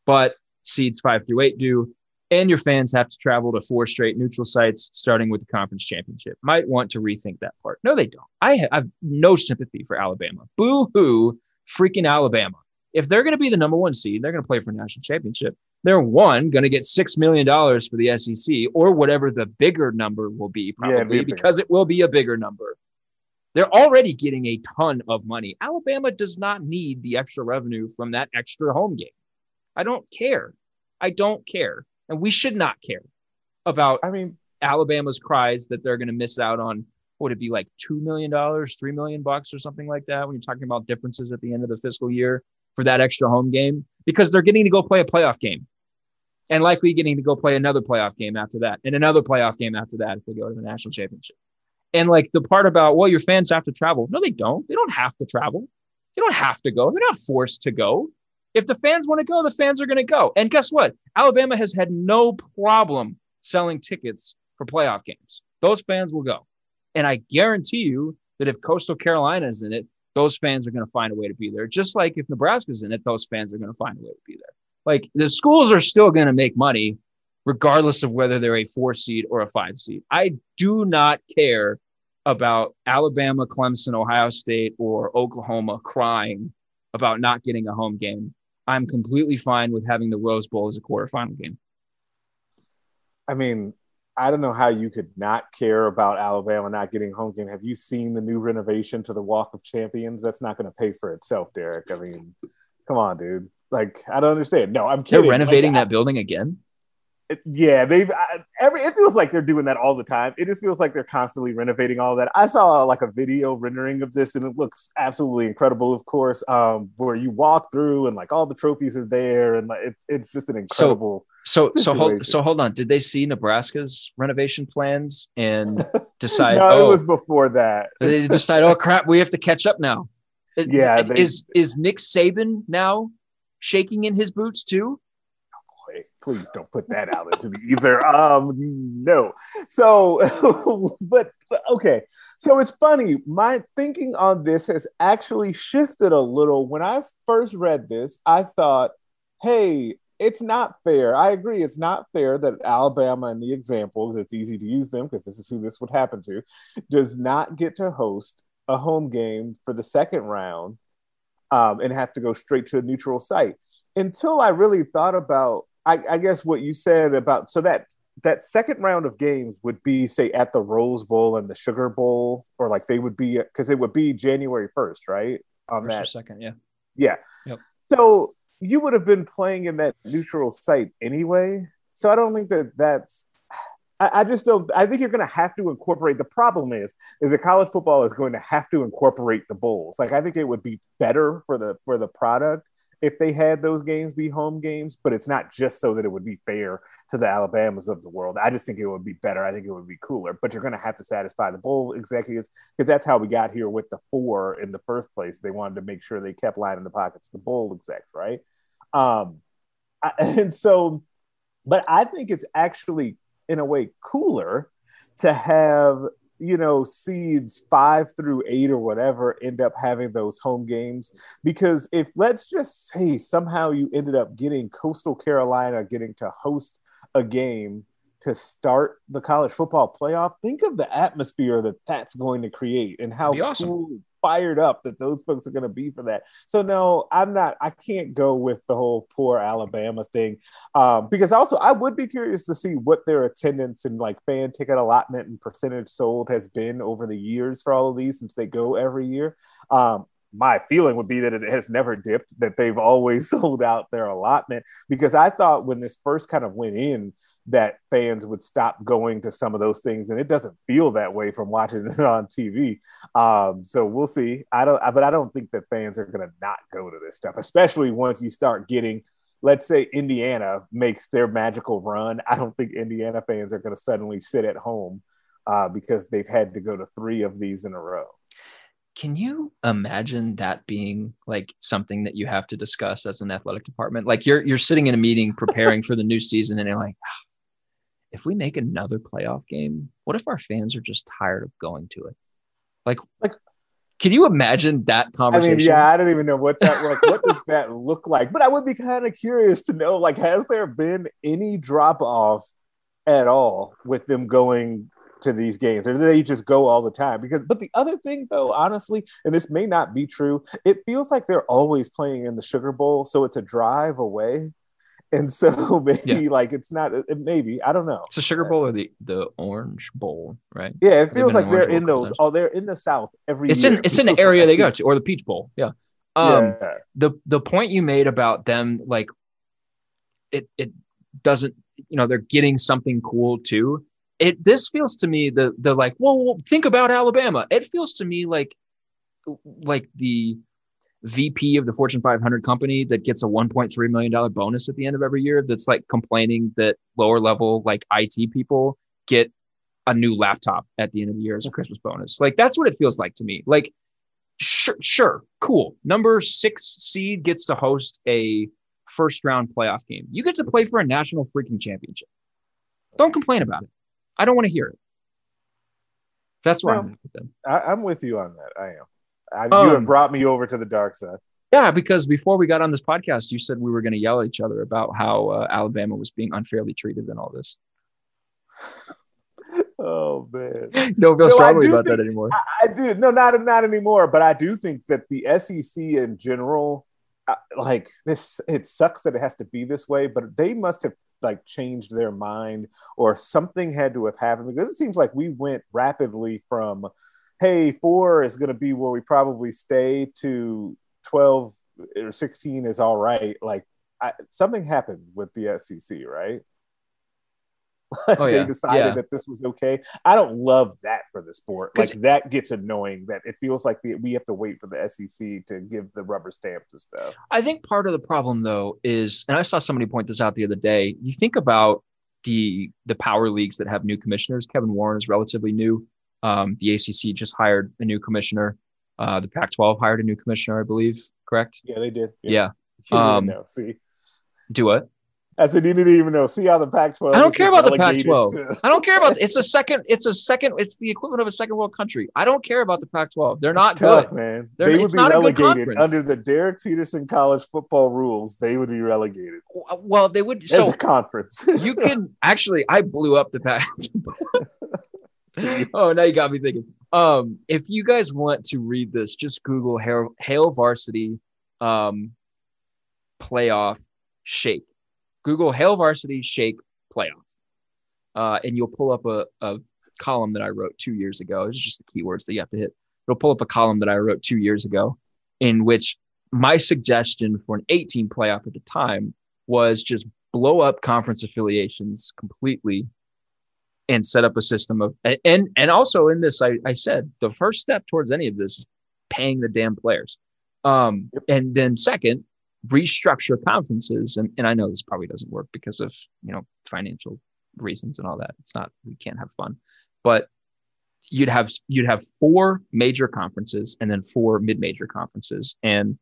but seeds five through eight do, and your fans have to travel to four straight neutral sites, starting with the conference championship. Might want to rethink that part. No, they don't. I have, I have no sympathy for Alabama. Boo hoo, freaking Alabama. If they're going to be the number one seed, they're going to play for a national championship. They're one going to get six million dollars for the SEC or whatever the bigger number will be, Yeah, be probably because it will be a bigger number. They're already getting a ton of money. Alabama does not need the extra revenue from that extra home game. I don't care. I don't care. And we should not care about I mean, Alabama's cries that they're going to miss out on what would it be like $2 million, 3 million bucks or something like that when you're talking about differences at the end of the fiscal year for that extra home game because they're getting to go play a playoff game and likely getting to go play another playoff game after that and another playoff game after that if they go to the national championship. And like the part about, well, your fans have to travel. No, they don't. They don't have to travel. They don't have to go. They're not forced to go. If the fans want to go, the fans are going to go. And guess what? Alabama has had no problem selling tickets for playoff games. Those fans will go. And I guarantee you that if Coastal Carolina is in it, those fans are going to find a way to be there. Just like if Nebraska's in it, those fans are going to find a way to be there. Like the schools are still going to make money regardless of whether they're a four seed or a five seed. I do not care about Alabama, Clemson, Ohio State, or Oklahoma crying about not getting a home game. I'm completely fine with having the Rose Bowl as a quarterfinal game. I mean, I don't know how you could not care about Alabama not getting home game. Have you seen the new renovation to the Walk of Champions? That's not going to pay for itself, Derek. I mean, come on, dude. Like, I don't understand. No, I'm kidding. They're renovating like, that I, building again. It, yeah, they've every. It feels like they're doing that all the time. It just feels like they're constantly renovating all that. I saw like a video rendering of this, and it looks absolutely incredible. Of course, um, where you walk through and like all the trophies are there, and like it's it's just an incredible. So so so hold so hold on. Did they see Nebraska's renovation plans and decide? no, oh, it was before that. they decide, oh crap, we have to catch up now. Yeah, they, is is Nick Saban now shaking in his boots too? Please don't put that out into the ether. Um, no. So, but, okay. So it's funny. My thinking on this has actually shifted a little. When I first read this, I thought, hey, it's not fair. I agree. It's not fair that Alabama, in the examples, it's easy to use them because this is who this would happen to, does not get to host a home game for the second round um, and have to go straight to a neutral site. Until I really thought about I, I guess what you said about so that that second round of games would be say at the Rose Bowl and the Sugar Bowl, or like they would be because it would be January first, right? On first that second, yeah, yeah. Yep. So you would have been playing in that neutral site anyway. So I don't think that that's. I, I just don't. I think you're going to have to incorporate. The problem is, is that college football is going to have to incorporate the bowls. Like I think it would be better for the for the product if they had those games be home games, but it's not just so that it would be fair to the Alabamas of the world. I just think it would be better. I think it would be cooler, but you're going to have to satisfy the bowl executives because that's how we got here with the four in the first place. They wanted to make sure they kept lining the pockets, of the bowl execs, right? Um, I, and so, but I think it's actually in a way cooler to have you know, seeds five through eight or whatever end up having those home games. Because if let's just say somehow you ended up getting Coastal Carolina getting to host a game to start the college football playoff, think of the atmosphere that that's going to create and how awesome. cool fired up that those folks are going to be for that. So no, I'm not. I can't go with the whole poor Alabama thing um, because also I would be curious to see what their attendance and like fan ticket allotment and percentage sold has been over the years for all of these since they go every year. Um, my feeling would be that it has never dipped, that they've always sold out their allotment. Because I thought when this first kind of went in, that fans would stop going to some of those things, and it doesn't feel that way from watching it on TV. Um, so we'll see. I don't, but I don't think that fans are going to not go to this stuff, especially once you start getting. Let's say Indiana makes their magical run. I don't think Indiana fans are going to suddenly sit at home uh, because they've had to go to three of these in a row. Can you imagine that being like something that you have to discuss as an athletic department? Like you're you're sitting in a meeting preparing for the new season, and you're like, if we make another playoff game, what if our fans are just tired of going to it? Like, like can you imagine that conversation? I mean, yeah, I don't even know what that like. what does that look like? But I would be kind of curious to know, like, has there been any drop off at all with them going to these games, or do they just go all the time? Because, but the other thing, though, honestly, and this may not be true, it feels like they're always playing in the Sugar Bowl, so it's a drive away and so maybe yeah. like it's not it, maybe I don't know. It's a Sugar Bowl or the the Orange Bowl, right? Yeah, it feels like they're in those. Oh, they're in the South every. It's year. in it's in the area like they go to, or the Peach Bowl. Yeah. Um, yeah. The the point you made about them, like, it it doesn't, you know, they're getting something cool too. It this feels to me the the like, well, think about Alabama. It feels to me like like the VP of the Fortune 500 company that gets a 1.3 million dollar bonus at the end of every year that's like complaining that lower level like IT people get a new laptop at the end of the year as a Christmas bonus. Like that's what it feels like to me. Like sure, sure, cool. Number six seed gets to host a first round playoff game. You get to play for a national freaking championship. Don't complain about it. I don't want to hear it. That's where No. I'm at with them. I, I'm with you on that. I am. I, Um, you have brought me over to the dark side. Yeah, because before we got on this podcast, you said we were going to yell at each other about how uh, Alabama was being unfairly treated and all this. Oh man. Don't feel No, strongly about that anymore. I, I do no, not not anymore. But I do think that the SEC in general, uh, like this, it sucks that it has to be this way. But they must have like changed their mind, or something had to have happened because it seems like we went rapidly from, hey, four is going to be where we probably stay to twelve or sixteen is all right. Like I, something happened with the SEC, right? Oh, yeah. they decided Yeah. that this was okay. I don't love that for the sport. Like that gets annoying. That it feels like the, we have to wait for the SEC to give the rubber stamp to stuff. I think part of the problem though is, and I saw somebody point this out the other day. You think about the the power leagues that have new commissioners. Kevin Warren is relatively new. Um, the ACC just hired a new commissioner. Uh, the Pac-12 hired a new commissioner, I believe. Correct? Yeah, they did. Yeah. Didn't Um, know. See, Do what? I said you didn't even know. See how the Pac-12. I don't care about the Pac-12. I don't care about. It's a second. It's a second. It's the equivalent of a second world country. I don't care about the Pac-12. They're not tough, good. man. They're- they would be not relegated under the Derek Peterson college football rules. They would be relegated Well, they would. as So a conference. you can actually. I blew up the Pac. oh, now you got me thinking. Um, if you guys want to read this, just Google Hail, Hail Varsity um, playoff shake. Google Hail Varsity shake playoff, uh, and you'll pull up a, a column that I wrote two years ago. It's just the keywords that you have to hit. It'll pull up a column that I wrote two years ago, in which my suggestion for an 18 playoff at the time was just blow up conference affiliations completely and set up a system of and and also in this I, I said the first step towards any of this is paying the damn players. Um and then second restructure conferences. And, and i know this probably doesn't work because of you know financial reasons and all that. It's not we can't have fun. But you'd have you'd have four major conferences and then four mid-major conferences. And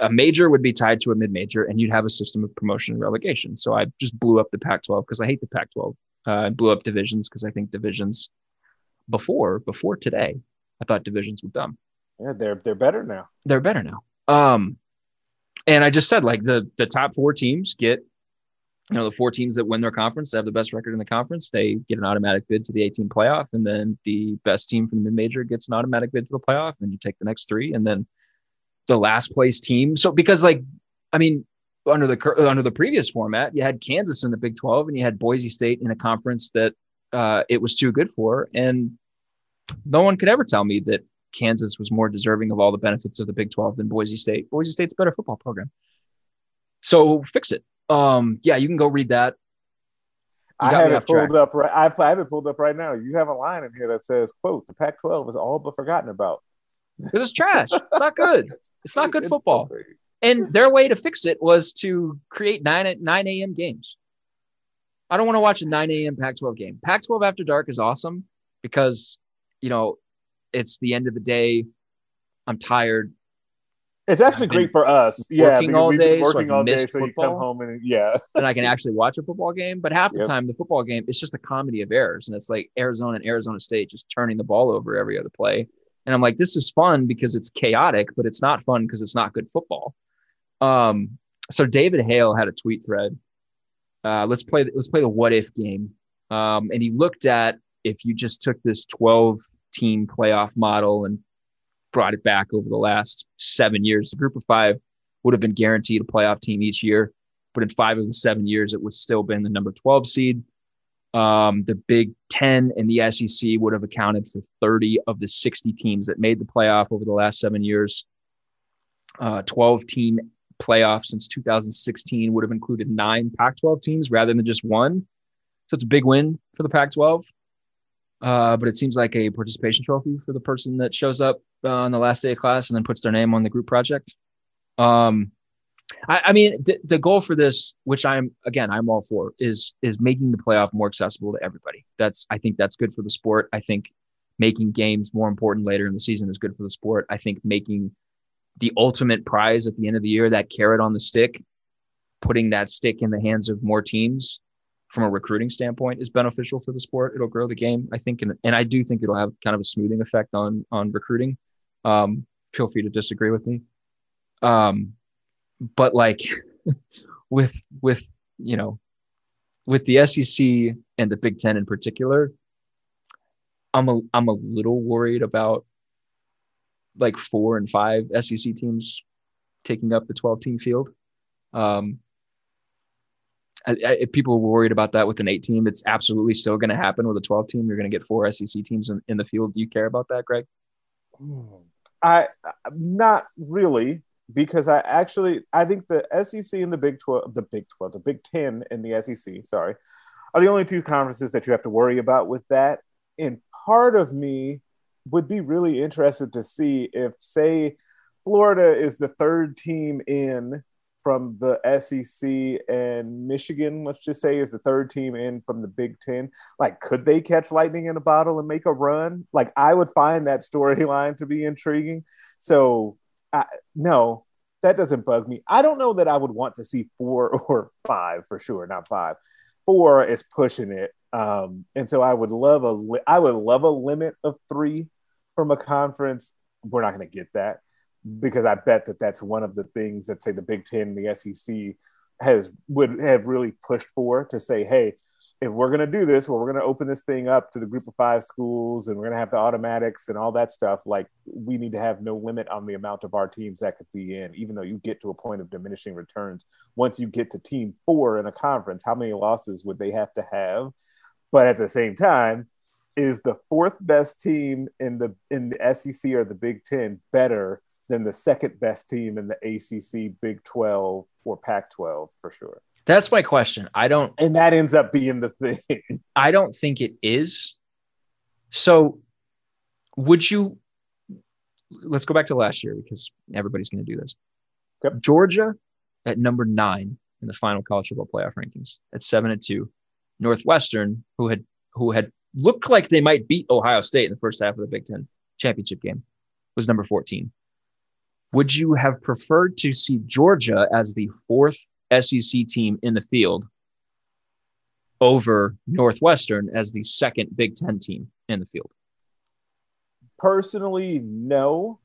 a major would be tied to a mid-major and you'd have a system of promotion and relegation. So i just blew up the pac 12 because i hate the pac 12 uh, I blew up divisions because I think divisions before before today, I thought divisions were dumb. yeah, they're they're better now. They're better now. Um, and I just said like the the top four teams get, you know, the four teams that win their conference, that have the best record in the conference, they get an automatic bid to the 18 playoff, and then the best team from the mid major gets an automatic bid to the playoff, and then you take the next three, and then the last place team. So because like, I mean, under the under the previous format, you had Kansas in the Big 12 and you had Boise State in a conference that uh, it was too good for, and no one could ever tell me that Kansas was more deserving of all the benefits of the Big 12 than Boise State. Boise State's a better football program. So fix it. Um, yeah, you can go read that. You I have it pulled track. up right. I, I have it pulled up right now. You have a line in here that says, "quote The Pac-12 is all but forgotten about." Because it's trash. It's not good. It's not good football. And their way to fix it was to create nine at nine a.m. games. I don't want to watch a nine a.m. Pac-12 game. Pac-12 after dark is awesome because you know it's the end of the day. I'm tired. It's actually great for us. Yeah, working all day, been so all day, so you come football. home and yeah, and I can actually watch a football game. But half the Yep. time, the football game it's just a comedy of errors, and it's like Arizona and Arizona State just turning the ball over every other play. And I'm like, this is fun because it's chaotic, but it's not fun because it's not good football. Um, so David Hale had a tweet thread. Uh, let's play. Let's play the what if game. Um, and he looked at if you just took this 12 team playoff model and brought it back over the last seven years, the group of five would have been guaranteed a playoff team each year but in five of the seven years, it would still been the number 12 seed. Um, the Big 10 and the SEC would have accounted for 30 of the 60 teams that made the playoff over the last seven years. Uh, 12 team playoff since 2016 would have included nine Pac 12 teams rather than just one. So it's a big win for the Pac 12. Uh, but it seems like a participation trophy for the person that shows up uh, on the last day of class and then puts their name on the group project. Um, I, I mean, the, the goal for this, which I'm again, I'm all for, is is making the playoff more accessible to everybody. That's I think that's good for the sport. I think making games more important later in the season is good for the sport. I think making the ultimate prize at the end of the year, that carrot on the stick, putting that stick in the hands of more teams from a recruiting standpoint is beneficial for the sport. It'll grow the game, I think, and, and I do think it'll have kind of a smoothing effect on on recruiting. Um, feel free to disagree with me. Um, but like with with you know with the SEC and the Big Ten in particular, I'm a I'm a little worried about like four and five SEC teams taking up the 12 team field. Um, I, I, if people were worried about that with an eight team, it's absolutely still going to happen with a 12 team. You're going to get four SEC teams in, in the field. Do you care about that, Greg? I not really because I actually I think the SEC and the Big 12, the Big 12, the Big 10 and the SEC, sorry, are the only two conferences that you have to worry about with that. And part of me would be really interested to see if, say, Florida is the third team in from the SEC and Michigan, let's just say, is the third team in from the Big Ten. Like, could they catch lightning in a bottle and make a run? Like, I would find that storyline to be intriguing. So I, no, that doesn't bug me. I don't know that I would want to see four or five for sure, not five. Four is pushing it, um, and so I would love a li- I would love a limit of three from a conference. We're not going to get that because I bet that that's one of the things that say the Big Ten, the SEC has would have really pushed for to say, hey, if we're going to do this, well, we're going to open this thing up to the group of five schools and we're going to have the automatics and all that stuff. Like, we need to have no limit on the amount of our teams that could be in, even though you get to a point of diminishing returns. Once you get to team four in a conference, how many losses would they have to have? But at the same time, is the fourth best team in the in the SEC or the Big Ten better than the second best team in the ACC, Big Twelve, or Pac twelve for sure? That's my question. I don't, and that ends up being the thing. I don't think it is. So, would you? Let's go back to last year because everybody's going to do this. Yep. Georgia at number nine in the final college football playoff rankings at seven and two. Northwestern, who had who had looked like they might beat Ohio State in the first half of the Big Ten championship game, was number 14. Would you have preferred to see Georgia as the fourth SEC team in the field over Northwestern as the second Big Ten team in the field? Personally, no.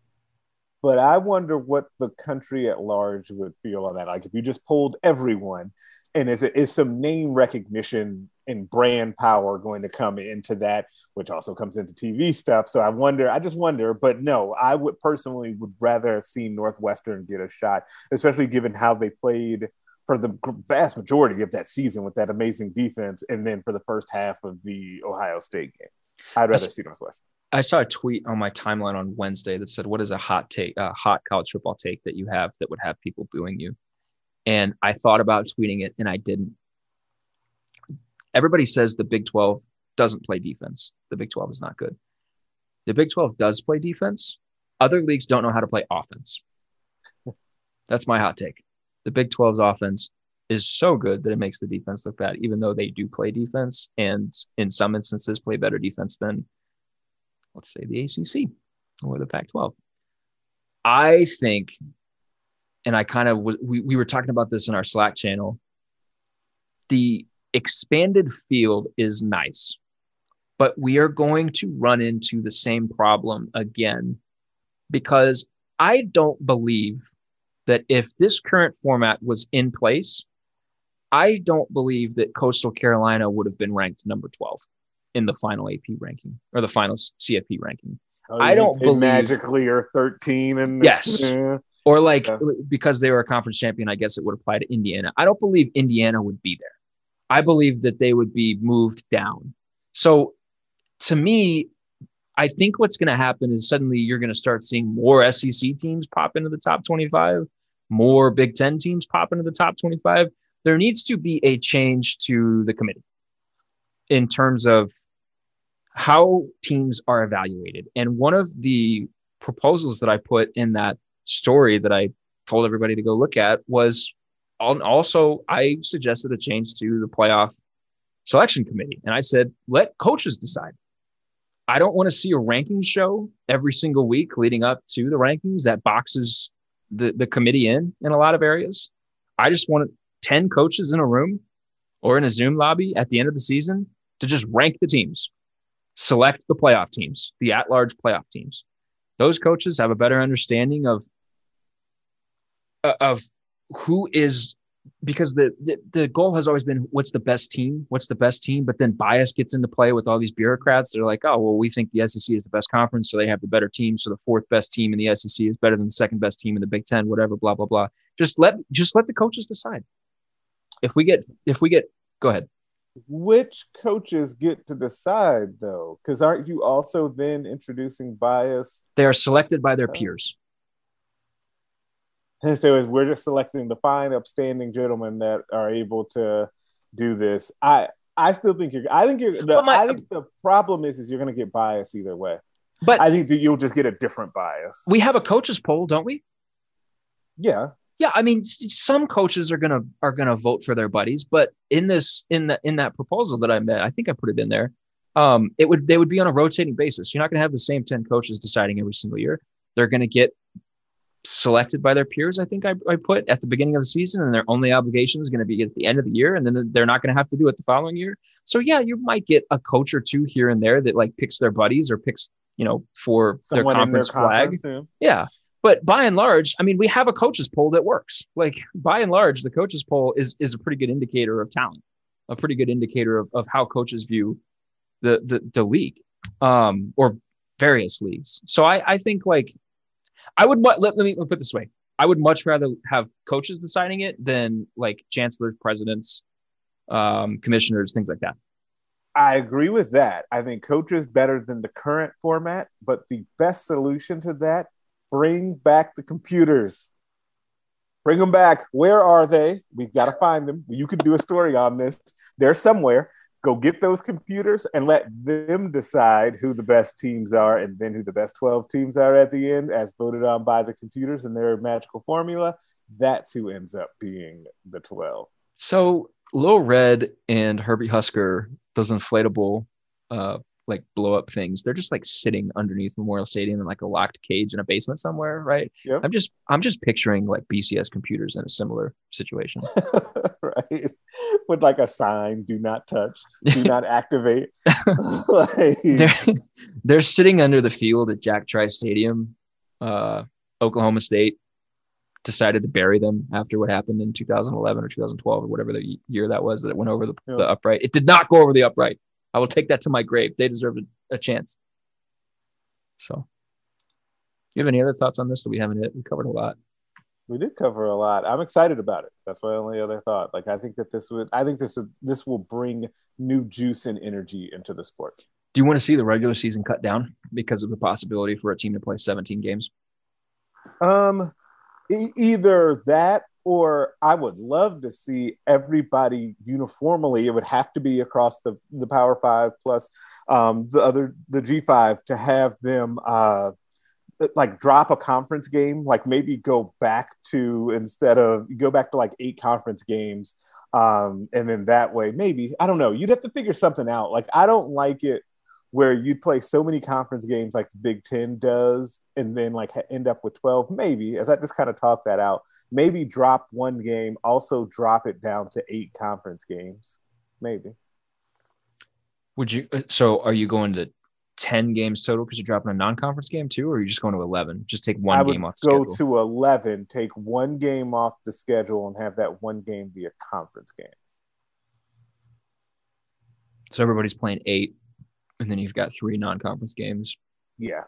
But I wonder what the country at large would feel on that. Like if you just pulled everyone, and is it is some name recognition and brand power going to come into that, which also comes into TV stuff. So I wonder, I just wonder, but no, I would personally would rather have seen Northwestern get a shot, especially given how they played for the vast majority of that season with that amazing defense, and then for the first half of the Ohio State game. I'd rather see Northwestern. I saw a tweet on my timeline on Wednesday that said, "What is a hot take, a hot college football take that you have that would have people booing you?" And I thought about tweeting it, and I didn't. Everybody says the Big Twelve doesn't play defense. The Big Twelve is not good. The Big Twelve does play defense. Other leagues don't know how to play offense. That's my hot take the Big 12's offense is so good that it makes the defense look bad, even though they do play defense and in some instances play better defense than, let's say, the ACC or the Pac 12. I think, and I kind of was, we, we were talking about this in our Slack channel, the expanded field is nice, but we are going to run into the same problem again because I don't believe that if this current format was in place, I don't believe that Coastal Carolina would have been ranked number 12 in the final AP ranking or the final CFP ranking. Oh, I don't believe magically or 13 and yes. Yeah. Or like yeah. because they were a conference champion, I guess it would apply to Indiana. I don't believe Indiana would be there. I believe that they would be moved down. So to me, I think what's going to happen is suddenly you're going to start seeing more SEC teams pop into the top 25, more Big Ten teams pop into the top 25. There needs to be a change to the committee in terms of how teams are evaluated. And one of the proposals that I put in that story that I told everybody to go look at was also I suggested a change to the playoff selection committee. And I said, let coaches decide. I don't want to see a rankings show every single week leading up to the rankings that boxes the, the committee in in a lot of areas. I just want 10 coaches in a room or in a Zoom lobby at the end of the season to just rank the teams, select the playoff teams, the at large playoff teams. Those coaches have a better understanding of, uh, of who is because the, the, the goal has always been what's the best team what's the best team but then bias gets into play with all these bureaucrats they're like oh well we think the sec is the best conference so they have the better team so the fourth best team in the sec is better than the second best team in the big ten whatever blah blah blah. Just let just let the coaches decide. If we get if we get go ahead. Which coaches get to decide though? Because aren't you also then introducing bias? They are selected by their uh, peers and so we're just selecting the fine, upstanding gentlemen that are able to do this. I I still think you're. I think you're. The, my, I think the problem is is you're going to get bias either way. But I think that you'll just get a different bias. We have a coaches poll, don't we? Yeah. Yeah, I mean, some coaches are gonna are gonna vote for their buddies, but in this in the in that proposal that I met, I think I put it in there. Um, it would they would be on a rotating basis. You're not gonna have the same ten coaches deciding every single year. They're gonna get selected by their peers, I think I, I, put at the beginning of the season, and their only obligation is going to be at the end of the year, and then they're not going to have to do it the following year. So yeah, you might get a coach or two here and there that like picks their buddies or picks, you know, for their conference their flag. Conference, yeah. yeah. But by and large, I mean, we have a coaches poll that works. Like by and large, the coaches poll is is a pretty good indicator of talent, a pretty good indicator of, of how coaches view the the, the league um, or various leagues. So I, I think like I would let, let me put this way. I would much rather have coaches deciding it than like chancellors, presidents, um, commissioners, things like that. I agree with that. I think coaches better than the current format, but the best solution to that, bring back the computers. Bring them back. Where are they? We've got to find them. You could do a story on this. They're somewhere go get those computers and let them decide who the best teams are and then who the best 12 teams are at the end as voted on by the computers and their magical formula. That's who ends up being the 12 so Lil Red and Herbie Husker, those inflatable uh, like blow up things. They're just like sitting underneath Memorial Stadium in like a locked cage in a basement somewhere, right? Yep. I'm just I'm just picturing like BCS computers in a similar situation. right. With like a sign, do not touch, do not activate. like... they're, they're sitting under the field at Jack Trice Stadium, uh, Oklahoma State decided to bury them after what happened in 2011 or 2012 or whatever the year that was that it went over the, yep. the upright. It did not go over the upright. I will take that to my grave. They deserve a, a chance. So, you have any other thoughts on this that we haven't hit? We covered a lot. We did cover a lot. I'm excited about it. That's my only other thought. Like I think that this would, I think this is, this will bring new juice and energy into the sport. Do you want to see the regular season cut down because of the possibility for a team to play 17 games? Um, e- either that or I would love to see everybody uniformly. It would have to be across the the Power Five plus um, the other the G five to have them uh, like drop a conference game, like maybe go back to instead of go back to like eight conference games, um, and then that way maybe I don't know. You'd have to figure something out. Like I don't like it where you play so many conference games like the Big Ten does, and then like end up with 12, maybe, as I just kind of talk that out, maybe drop one game, also drop it down to eight conference games, maybe. Would you, uh, so are you going to 10 games total because you're dropping a non conference game too, or are you just going to 11? Just take one game off go schedule? Go to 11, take one game off the schedule, and have that one game be a conference game. So everybody's playing eight and then you've got three non-conference games. Yeah.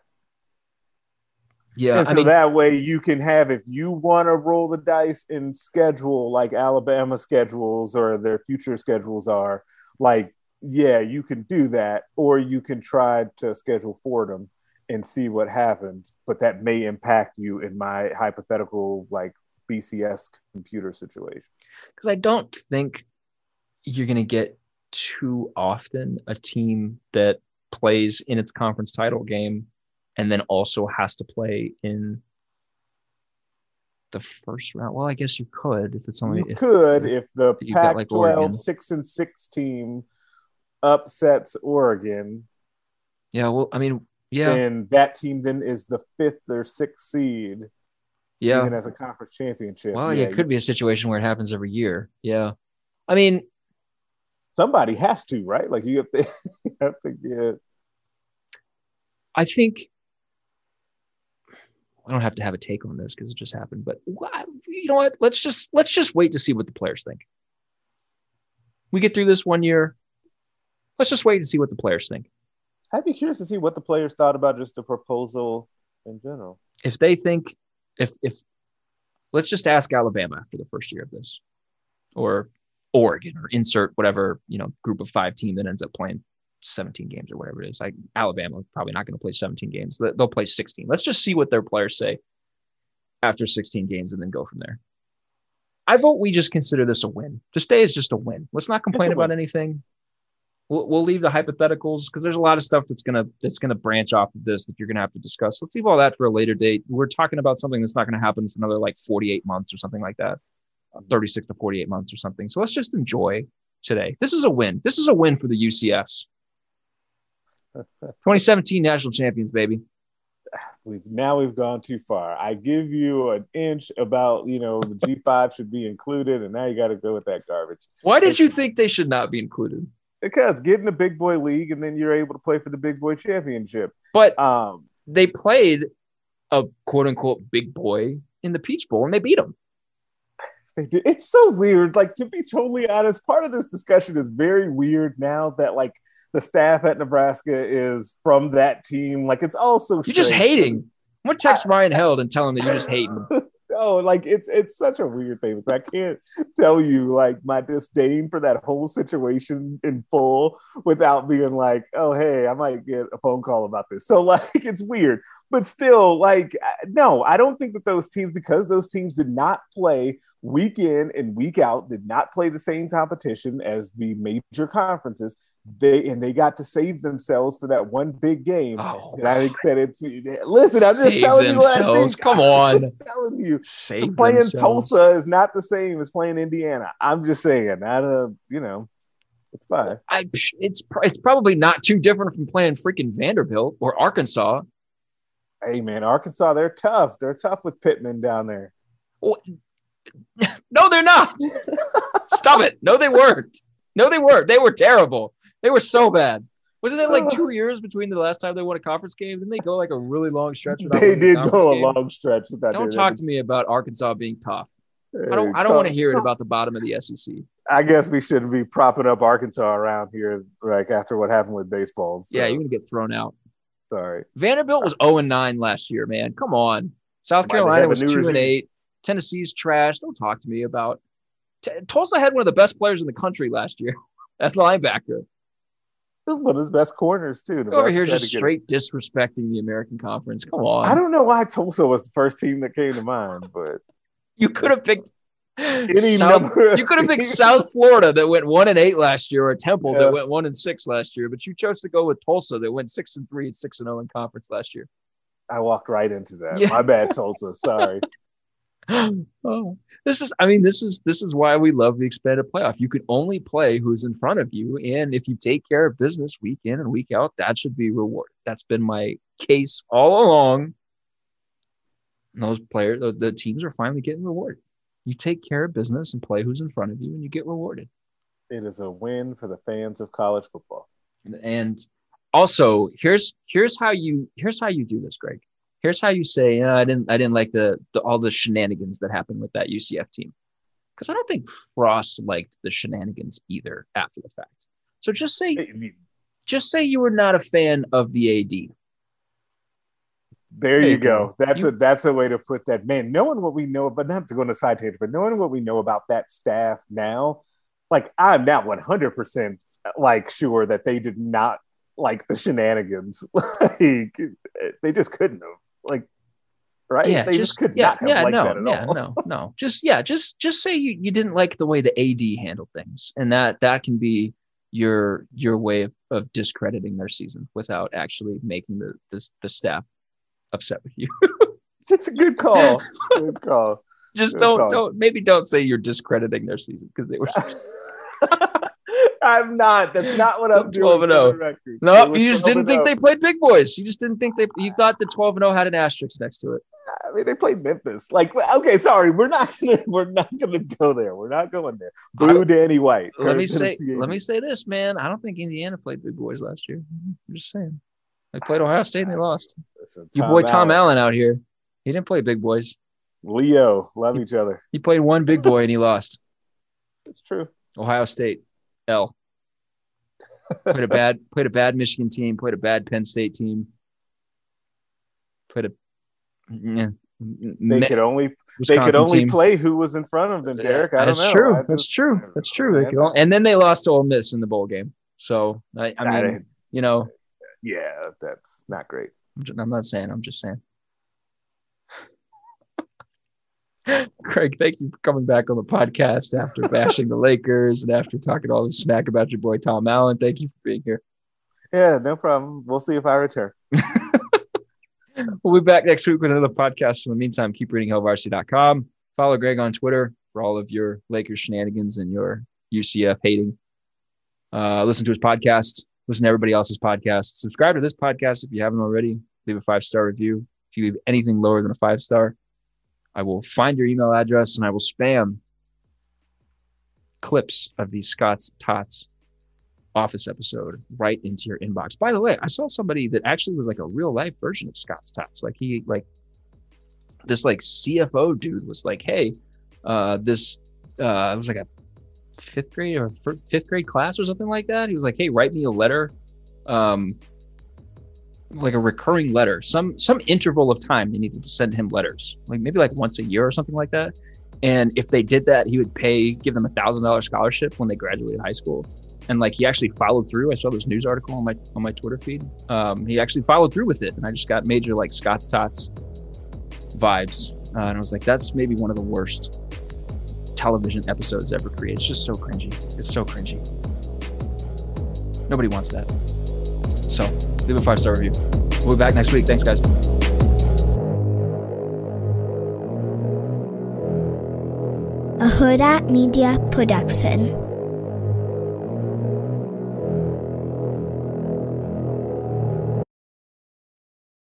Yeah. And so I mean, that way you can have if you want to roll the dice and schedule like Alabama schedules or their future schedules are, like, yeah, you can do that, or you can try to schedule for them and see what happens. But that may impact you in my hypothetical like BCS computer situation. Because I don't think you're gonna get too often a team that plays in its conference title game and then also has to play in the first round. Well, I guess you could if it's only You if, could if the you've got, like, Oregon. Pac-12 six and six team upsets Oregon, yeah. Well, I mean, yeah, and that team then is the fifth or sixth seed, yeah. even as a conference championship. Well, yeah, it could be a situation where it happens every year. Yeah. I mean, somebody has to, right? Like you have to, you have to get. I think I don't have to have a take on this because it just happened, but you know what? Let's just let's just wait to see what the players think. We get through this one year. Let's just wait and see what the players think. I'd be curious to see what the players thought about just the proposal in general. If they think if if let's just ask Alabama after the first year of this. Or Oregon or insert whatever, you know, group of 5 team that ends up playing 17 games or whatever it is. Like Alabama probably not going to play 17 games. They- They'll play 16. Let's just see what their players say after 16 games and then go from there. I vote we just consider this a win. Today is just a win. Let's not complain about win. anything. We'll, we'll leave the hypotheticals because there's a lot of stuff that's gonna that's gonna branch off of this that you're gonna have to discuss. Let's leave all that for a later date. We're talking about something that's not gonna happen for another like 48 months or something like that, Uh, 36 to 48 months or something. So let's just enjoy today. This is a win. This is a win for the UCFs. 2017 national champions, baby. We've now we've gone too far. I give you an inch about you know the G five should be included, and now you got to go with that garbage Why did you think they should not be included? because get in the big boy league, and then you're able to play for the big boy championship. But Um, they played a quote unquote big boy in the Peach Bowl and they beat him. They did. It's so weird. Like to be totally honest, part of this discussion is very weird now that like the staff at Nebraska is from that team. Like it's also You're just hating. I'm gonna text Ryan Held and tell him that you're just hating. Oh, like it's it's such a weird thing. I can't tell you like my disdain for that whole situation in full without being like, oh hey, I might get a phone call about this. So like it's weird, but still, like no, I don't think that those teams because those teams did not play week in and week out, did not play the same competition as the major conferences. They and they got to save themselves for that one big game. Oh, and I think that it's listen. I'm just Save telling you themselves. think. Come I'm on. just telling you Save playing themselves. Tulsa is not the same as playing Indiana. I'm just saying, not a you know, it's fine. I, it's it's probably not too different from playing freaking Vanderbilt or Arkansas. Hey man, Arkansas, they're tough. They're tough with Pittman down there. No, they're not. Stop it. No, they weren't. No, they weren't. They were terrible. They were so bad. Wasn't it like two years between the last time they won a conference game? Didn't they go like a really long stretch? without They a did go a game? long stretch with that. Don't talk to me about Arkansas being tough. I don't. I don't want to hear it about the bottom of the SEC. I guess we shouldn't be propping up Arkansas around here, like after what happened with baseball. So, Yeah, you're gonna get thrown out. sorry. Vanderbilt was 0 and 9 last year, man. Come on. South Carolina was new 2 and 8. Tennessee's trash. Don't talk to me about T- Tulsa had one of the best players in the country last year at linebacker. One of his best corners too. Over here just get- straight disrespecting the American Conference. Come on. I don't know why Tulsa was the first team that came to mind, but you could have picked Any South, number you could have picked. South Florida that went one and eight last year, or Temple Yeah. that went one and six last year, but you chose to go with Tulsa that went six and three and six and zero in conference last year. I walked right into that. Yeah. My bad, Tulsa. Sorry. oh, this is I mean, this is this is why we love the expanded playoff. You can only play who's in front of you. And if you take care of business week in and week out, that should be rewarded. That's been my case all along. And those players, the, the teams are finally getting rewarded. You take care of business and play who's in front of you, and you get rewarded. It is a win for the fans of college football. And also, here's here's how you here's how you do this, Greg. Here's how you say, "Uh, I didn't I didn't like the, the all the shenanigans that happened with that UCF team. Because I don't think Frost liked the shenanigans either after the fact. So just say just say you were not a fan of the AD. There you you go. go. That's You- a that's a way to put that. Man, knowing what we know, but not to go on a side tangent, but knowing what we know about that staff now, like I'm not 100 percent like sure that they did not like the shenanigans. like they just couldn't have. Like right? Yeah, they just, could yeah, not have yeah, liked no, that at yeah, all. no, no. Just yeah, just just say you, you didn't like the way the AD handled things, and that that can be your your way of, of discrediting their season without actually making the the, the staff upset with you. It's a good call. good call. Just Good don't call. don't maybe don't say you're discrediting their season because they were. I'm not. That's not what I'm doing. 12 and for 0. the record. They no, were you just didn't think 0. they played big boys. You just didn't think they. You thought the 12 and 0 had an asterisk next to it. I mean, they played Memphis. Like, okay, sorry, we're not gonna we're not gonna go there. We're not going there. Blue Danny White. Let me say. Let me say this, man. I don't think Indiana played big boys last year. I'm just saying. They played Ohio State and they lost. Listen, Your boy Tom Allen out here. He didn't play big boys. Leo, love each other. He played one big boy and he lost. It's true. Ohio State. L. Played a bad played a bad Michigan team, played a bad Penn State team. Played a yeah, They could only they could only team. play who was in front of them, Derek. I That's don't know. true. That's true. That's true. They could only- and then they lost to Ole Miss in the bowl game. So I, I mean, you know, yeah, that's not great. I'm not saying. I'm just saying. Greg, thank you for coming back on the podcast after bashing the Lakers and after talking all this smack about your boy Tom Allen. Thank you for being here. Yeah, no problem. We'll see if I return. We'll be back next week with another podcast. In the meantime, keep reading hailvarsity.com. Follow Greg on Twitter for all of your Lakers shenanigans and your UCF hating. Uh, listen to his podcast. Listen to everybody else's podcast. Subscribe to this podcast if you haven't already. Leave a five star review. If you leave anything lower than a five star, I will find your email address and I will spam clips of the Scott's Tots office episode right into your inbox. By the way, I saw somebody that actually was like a real life version of Scott's Tots. Like he like this like CFO dude was like, hey, uh, this uh, it was like a fifth grade or fifth grade class or something like that. He was like, hey, write me a letter, um, like a recurring letter, some some interval of time they needed to send him letters, like maybe like once a year or something like that. And if they did that, he would pay, give them a thousand dollar scholarship when they graduated high school and like he actually followed through. I saw this news article on my on my Twitter feed. Um, he actually followed through with it, and I just got major like Scott's Tots vibes, uh, and I was like, that's maybe one of the worst television episodes ever created. It's just so cringy. It's so cringy. Nobody wants that. So leave a five star review. We'll be back next week. Thanks, guys. a Hurrdat Media Production.